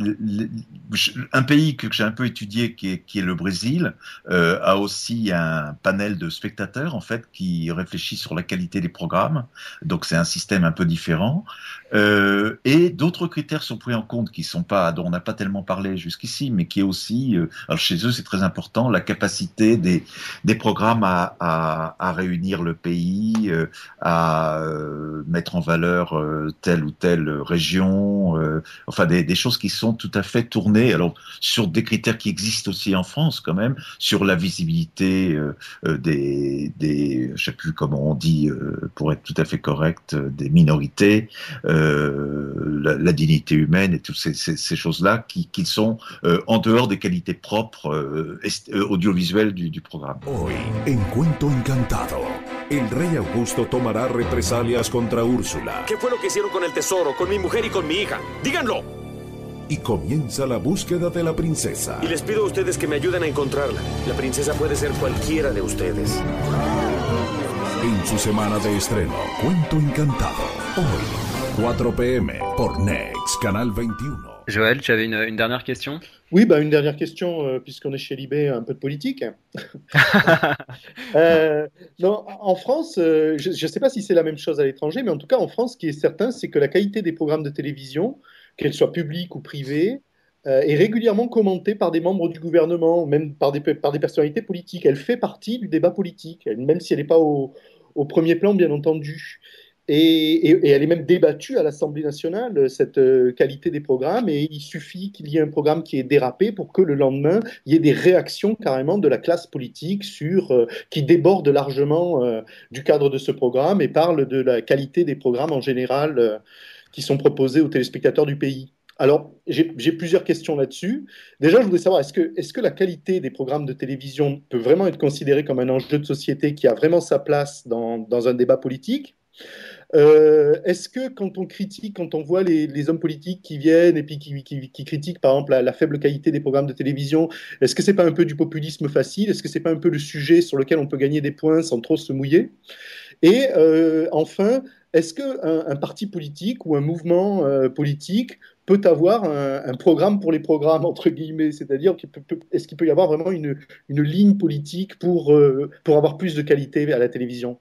[SPEAKER 2] un pays que j'ai un peu étudié, qui est, qui est le Brésil, a aussi un panel de spectateurs en fait qui réfléchit sur la qualité des programmes. Donc c'est un système un peu différent. Et d'autres critères sont pris en compte qui sont pas, dont on n'a pas tellement parlé jusqu'ici, mais qui est aussi, euh, alors chez eux c'est très important, la capacité des, des programmes à, à, réunir le pays, euh, à euh, mettre en valeur telle ou telle région, enfin des, choses qui sont tout à fait tournées, alors sur des critères qui existent aussi en France quand même, sur la visibilité des, des, je sais comment on dit pour être tout à fait correct, des minorités. La, dignité humaine et toutes ces choses-là qui, qui, sont euh, en dehors des qualités propres euh, euh, audiovisuelles du, du, programme.
[SPEAKER 10] Hoy, en Cuento Encantado, el rey Augusto tomará represalias contra Úrsula.
[SPEAKER 11] ¿Qué fue lo que hicieron con el tesoro, con mi mujer y con mi hija? ¡Díganlo!
[SPEAKER 10] Y comienza la búsqueda de la princesa.
[SPEAKER 11] Y les pido a ustedes que me ayuden a encontrarla. La princesa puede ser cualquiera de ustedes.
[SPEAKER 10] En su semana de estreno, Cuento Encantado. Hoy, 4 p.m. por Next, Canal 21.
[SPEAKER 1] Joël, tu avais une, une dernière question?
[SPEAKER 3] Oui, bah, une dernière question, euh, puisqu'on est chez Libé, un peu de politique. euh, non, en France, euh, je ne sais pas si c'est la même chose à l'étranger, mais en tout cas, en France, ce qui est certain, c'est que la qualité des programmes de télévision, qu'elles soient publiques ou privées, euh, est régulièrement commentée par des membres du gouvernement, même par des, par des personnalités politiques. Elle fait partie du débat politique, même si elle n'est pas au, au, premier plan, bien entendu. Et, elle est même débattue à l'Assemblée nationale, cette euh, qualité des programmes, et il suffit qu'il y ait un programme qui est dérapé pour que le lendemain, il y ait des réactions carrément de la classe politique sur, euh, qui débordent largement euh, du cadre de ce programme et parlent de la qualité des programmes en général qui sont proposés aux téléspectateurs du pays. Alors, j'ai plusieurs questions là-dessus. Déjà, je voudrais savoir, est-ce que, la qualité des programmes de télévision peut vraiment être considérée comme un enjeu de société qui a vraiment sa place dans un débat politique? Euh, Est-ce que quand on critique, quand on voit les, hommes politiques qui viennent et puis qui, critiquent par exemple la, faible qualité des programmes de télévision, est-ce que c'est pas un peu du populisme facile? Est-ce que c'est pas un peu le sujet sur lequel on peut gagner des points sans trop se mouiller? Et euh, enfin, est-ce qu'un un parti politique ou un mouvement euh, politique peut avoir un, programme pour les programmes, entre guillemets, c'est-à-dire est-ce qu'il peut y avoir vraiment une, ligne politique pour, pour avoir plus de qualité à la télévision?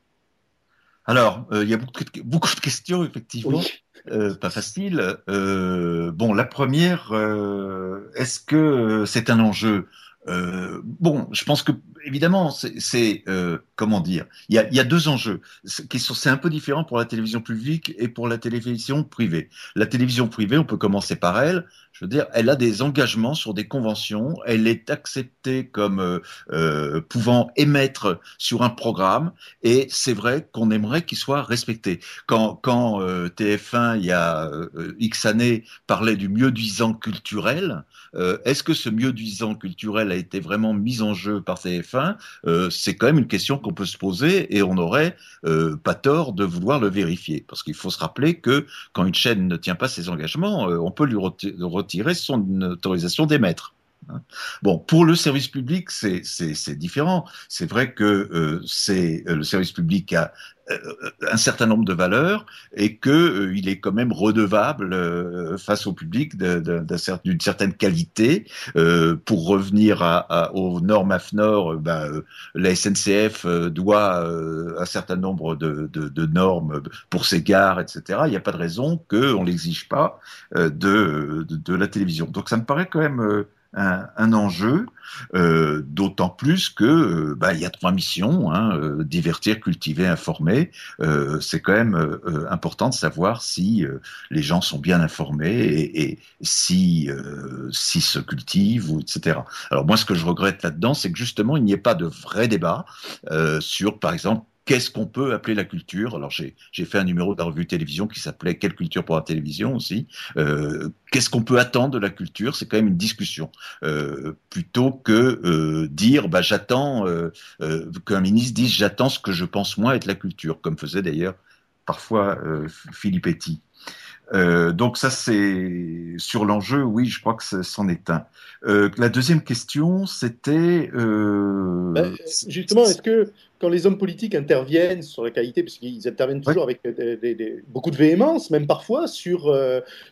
[SPEAKER 2] Alors, euh, il y a beaucoup de, beaucoup de questions, effectivement, oui. euh, pas facile. Euh, bon, la première, euh, est-ce que c'est un enjeu Bon, je pense que évidemment, c'est euh, comment dire il y, a, y, a, deux enjeux c'est un peu différent pour la télévision publique et pour la télévision privée. La télévision privée, on peut commencer par elle. Je veux dire, elle a des engagements sur des conventions. Elle est acceptée comme euh, euh, pouvant émettre sur un programme, et c'est vrai qu'on aimerait qu'il soit respecté. Quand, quand euh, TF1 il y a X années parlait du mieux disant culturel, est-ce que ce mieux disant culturel a été vraiment mis en jeu par TF1 euh, C'est quand même une question qu'on peut se poser et on n'aurait euh, pas tort de vouloir le vérifier. Parce qu'il faut se rappeler que quand une chaîne ne tient pas ses engagements, euh, on peut lui retirer son autorisation d'émettre. Bon, pour le service public, c'est différent. C'est vrai que euh, c'est le service public a un certain nombre de valeurs et que euh, il est quand même redevable euh, face au public d'une certaine qualité. Euh, pour revenir aux normes AFNOR, ben, la SNCF doit un certain nombre de, normes pour ses gares, etc. Il n'y a pas de raison qu'on l'exige pas de, de, la télévision. Donc ça me paraît quand même un, un enjeu, euh, d'autant plus que euh, bah, il y a trois missions hein, euh, divertir, cultiver, informer. C'est quand même important de savoir si les gens sont bien informés et, et si s'ils se cultivent, etc. Alors moi, ce que je regrette là-dedans, c'est que justement, il n'y ait pas de vrai débat sur, par exemple, qu'est-ce qu'on peut appeler la culture? Alors j'ai fait un numéro de la revue télévision qui s'appelait Quelle culture pour la télévision aussi. Euh, qu'est-ce qu'on peut attendre de la culture? C'est quand même une discussion euh, plutôt que euh, dire bah, j'attends qu'un ministre dise j'attends ce que je pense moi être la culture, comme faisait d'ailleurs parfois Philippe Etty. Euh, donc ça c'est sur l'enjeu, oui, je crois que c'en est un. Euh, la deuxième question, c'était euh...
[SPEAKER 3] ben, justement, est-ce que quand les hommes politiques interviennent sur la qualité, parce qu'ils interviennent toujours ouais. avec des, des, des, beaucoup de véhémence, même parfois sur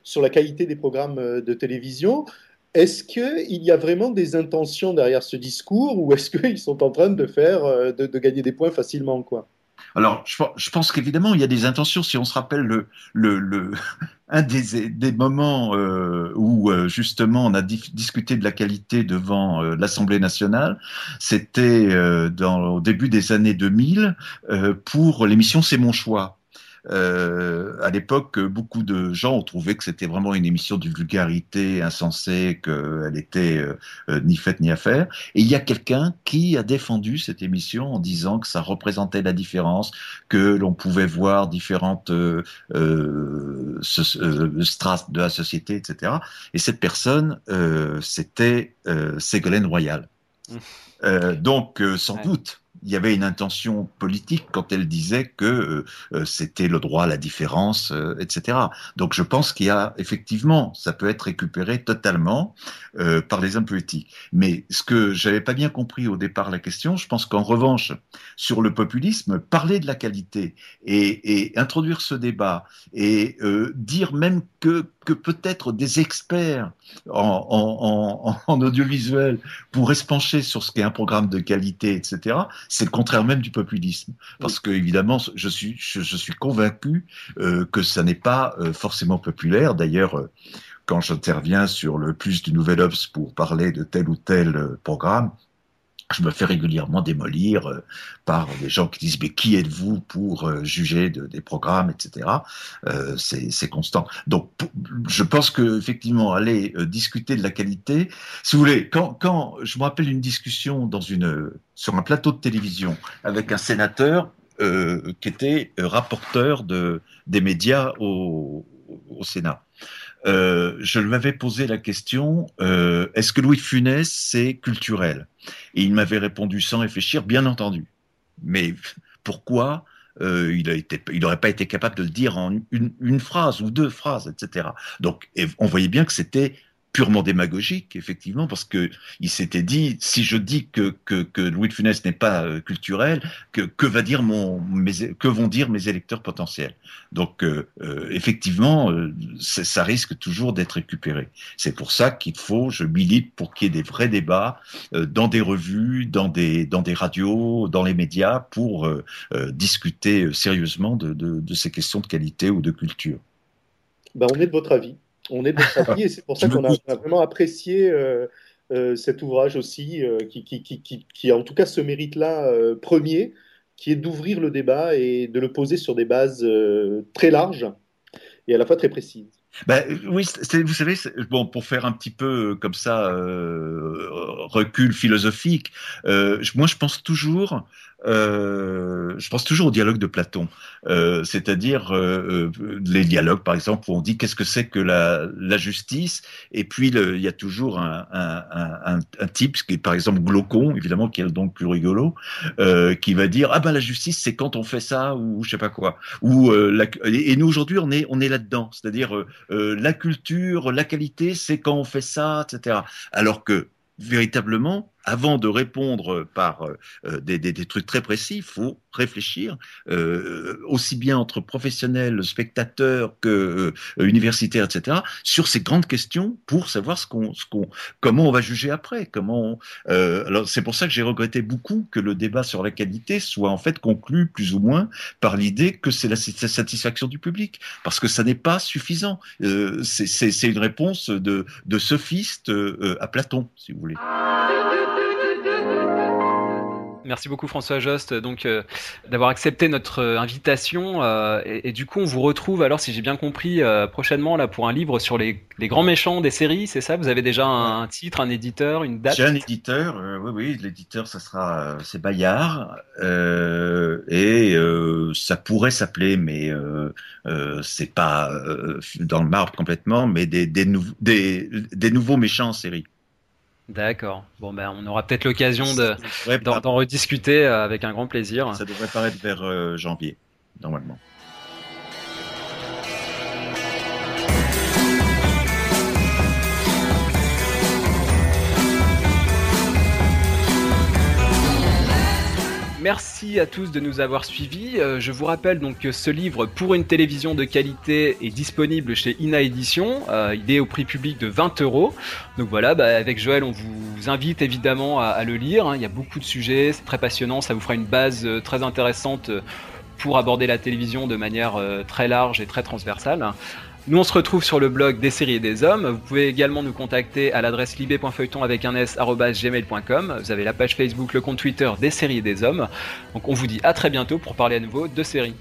[SPEAKER 3] sur la qualité des programmes de télévision, est-ce qu'il y a vraiment des intentions derrière ce discours, ou est-ce qu'ils sont en train de faire de, de gagner des points facilement, quoi?
[SPEAKER 2] Alors, je, je pense qu'évidemment, il y a des intentions. Si on se rappelle le, le, le un des, des moments euh, où euh, justement on a di discuté de la qualité devant euh, l'Assemblée nationale, c'était dans au début des années 2000 euh, pour l'émission C'est mon choix. Euh, à l'époque, beaucoup de gens ont trouvé que c'était vraiment une émission de vulgarité insensée, qu'elle était euh, ni faite ni à faire. Et il y a quelqu'un qui a défendu cette émission en disant que ça représentait la différence, que l'on pouvait voir différentes euh, euh strates de la société, etc. Et cette personne, euh, c'était Ségolène Royal. Mmh. donc, sans ouais. doute, il y avait une intention politique quand elle disait que euh, c'était le droit à la différence, euh, etc. Donc je pense qu'il y a effectivement, ça peut être récupéré totalement euh, par les hommes politiques. Mais ce que j'avais pas bien compris au départ la question, je pense qu'en revanche sur le populisme, parler de la qualité et, et introduire ce débat et euh, dire même que que peut-être des experts en, audiovisuel pourraient se pencher sur ce qu'est un programme de qualité, etc., c'est le contraire même du populisme. Parce que, évidemment, je suis, convaincu euh, que ça n'est pas euh, forcément populaire. D'ailleurs, euh, quand j'interviens sur le plus du Nouvel Obs pour parler de tel ou tel programme, je me fais régulièrement démolir euh, par des gens qui disent mais qui êtes-vous pour euh, juger de, des programmes, etc. Euh, c'est constant. Donc je pense que effectivement aller discuter de la qualité, si vous voulez, quand, je me rappelle une discussion dans une sur un plateau de télévision avec un sénateur qui était rapporteur de des médias au Sénat. Euh, je lui avais posé la question euh, est-ce que Louis de Funès c'est culturel? Et il m'avait répondu sans réfléchir bien entendu. Mais pourquoi euh, il n'aurait pas été capable de le dire en une, une phrase ou deux phrases, etc. Donc, et on voyait bien que c'était purement démagogique, effectivement, parce que il s'était dit si je dis que, que, que Louis de Funès n'est pas euh, culturel, que, que va dire mon que vont dire mes électeurs potentiels? Donc euh, euh, effectivement, euh, ça risque toujours d'être récupéré. C'est pour ça qu'il faut, je milite pour qu'il y ait des vrais débats euh, dans des revues, dans des dans des radios, dans les médias, pour discuter sérieusement de, de, de ces questions de qualité ou de culture.
[SPEAKER 3] Ben, on est de votre avis. On est de votre avis et c'est pour ça qu'on a, vraiment apprécié euh, euh, cet ouvrage aussi, euh, qui, qui, qui, qui, qui a en tout cas ce mérite-là premier, qui est d'ouvrir le débat et de le poser sur des bases très larges et à la fois très précises.
[SPEAKER 2] Ben, oui, vous savez, bon, pour faire un petit peu comme ça euh, recul philosophique, euh, moi je pense toujours, euh, je pense toujours au dialogue de Platon, euh, c'est-à-dire euh, euh, les dialogues, par exemple, où on dit qu'est-ce que c'est que la, la justice, et puis il y a toujours un, un, un, un, type, qui est par exemple Glaucon, évidemment, qui est donc plus rigolo, euh, qui va dire ah ben la justice c'est quand on fait ça ou je sais pas quoi, ou la, et nous aujourd'hui on est on est là-dedans, c'est-à-dire la culture, la qualité, c'est quand on fait ça, etc. Alors que véritablement, avant de répondre par euh, des, des, des trucs très précis, il faut réfléchir euh, aussi bien entre professionnels, spectateurs que euh, universitaires, etc. sur ces grandes questions pour savoir ce qu'on, ce qu'on, comment on va juger après. Comment on, euh, alors c'est pour ça que j'ai regretté beaucoup que le débat sur la qualité soit en fait conclu plus ou moins par l'idée que c'est la satisfaction du public, parce que ça n'est pas suffisant. Euh, c'est, une réponse de, de sophiste euh, à Platon, si vous voulez.
[SPEAKER 1] Merci beaucoup François Jost donc euh, d'avoir accepté notre euh, invitation euh, et, et, du coup on vous retrouve alors si j'ai bien compris euh, prochainement là pour un livre sur les, les, grands méchants des séries c'est ça? Vous avez déjà un, un, titre un éditeur une date?
[SPEAKER 2] J'ai un éditeur oui oui l'éditeur ça sera c'est Bayard et ça pourrait s'appeler mais c'est pas dans le marbre complètement mais des des, nou des, des nouveaux méchants en série
[SPEAKER 1] D'accord. Bon, ben, on aura peut-être l'occasion d'en de, rediscuter avec un grand plaisir.
[SPEAKER 2] Ça devrait paraître vers euh, janvier, normalement.
[SPEAKER 1] Merci à tous de nous avoir suivis. Euh, je vous rappelle donc que ce livre pour une télévision de qualité est disponible chez Ina Édition. Euh, il est au prix public de 20 euros. Donc voilà, bah, avec Joël, on vous invite évidemment à, le lire. Hein. Il y a beaucoup de sujets, c'est très passionnant. Ça vous fera une base euh, très intéressante pour aborder la télévision de manière très large et très transversale. Nous, on se retrouve sur le blog des séries et des hommes. Vous pouvez également nous contacter à l'adresse libé.feuilleton avec un s gmail.com. Vous avez la page Facebook, le compte Twitter des séries et des hommes. Donc, on vous dit à très bientôt pour parler à nouveau de séries.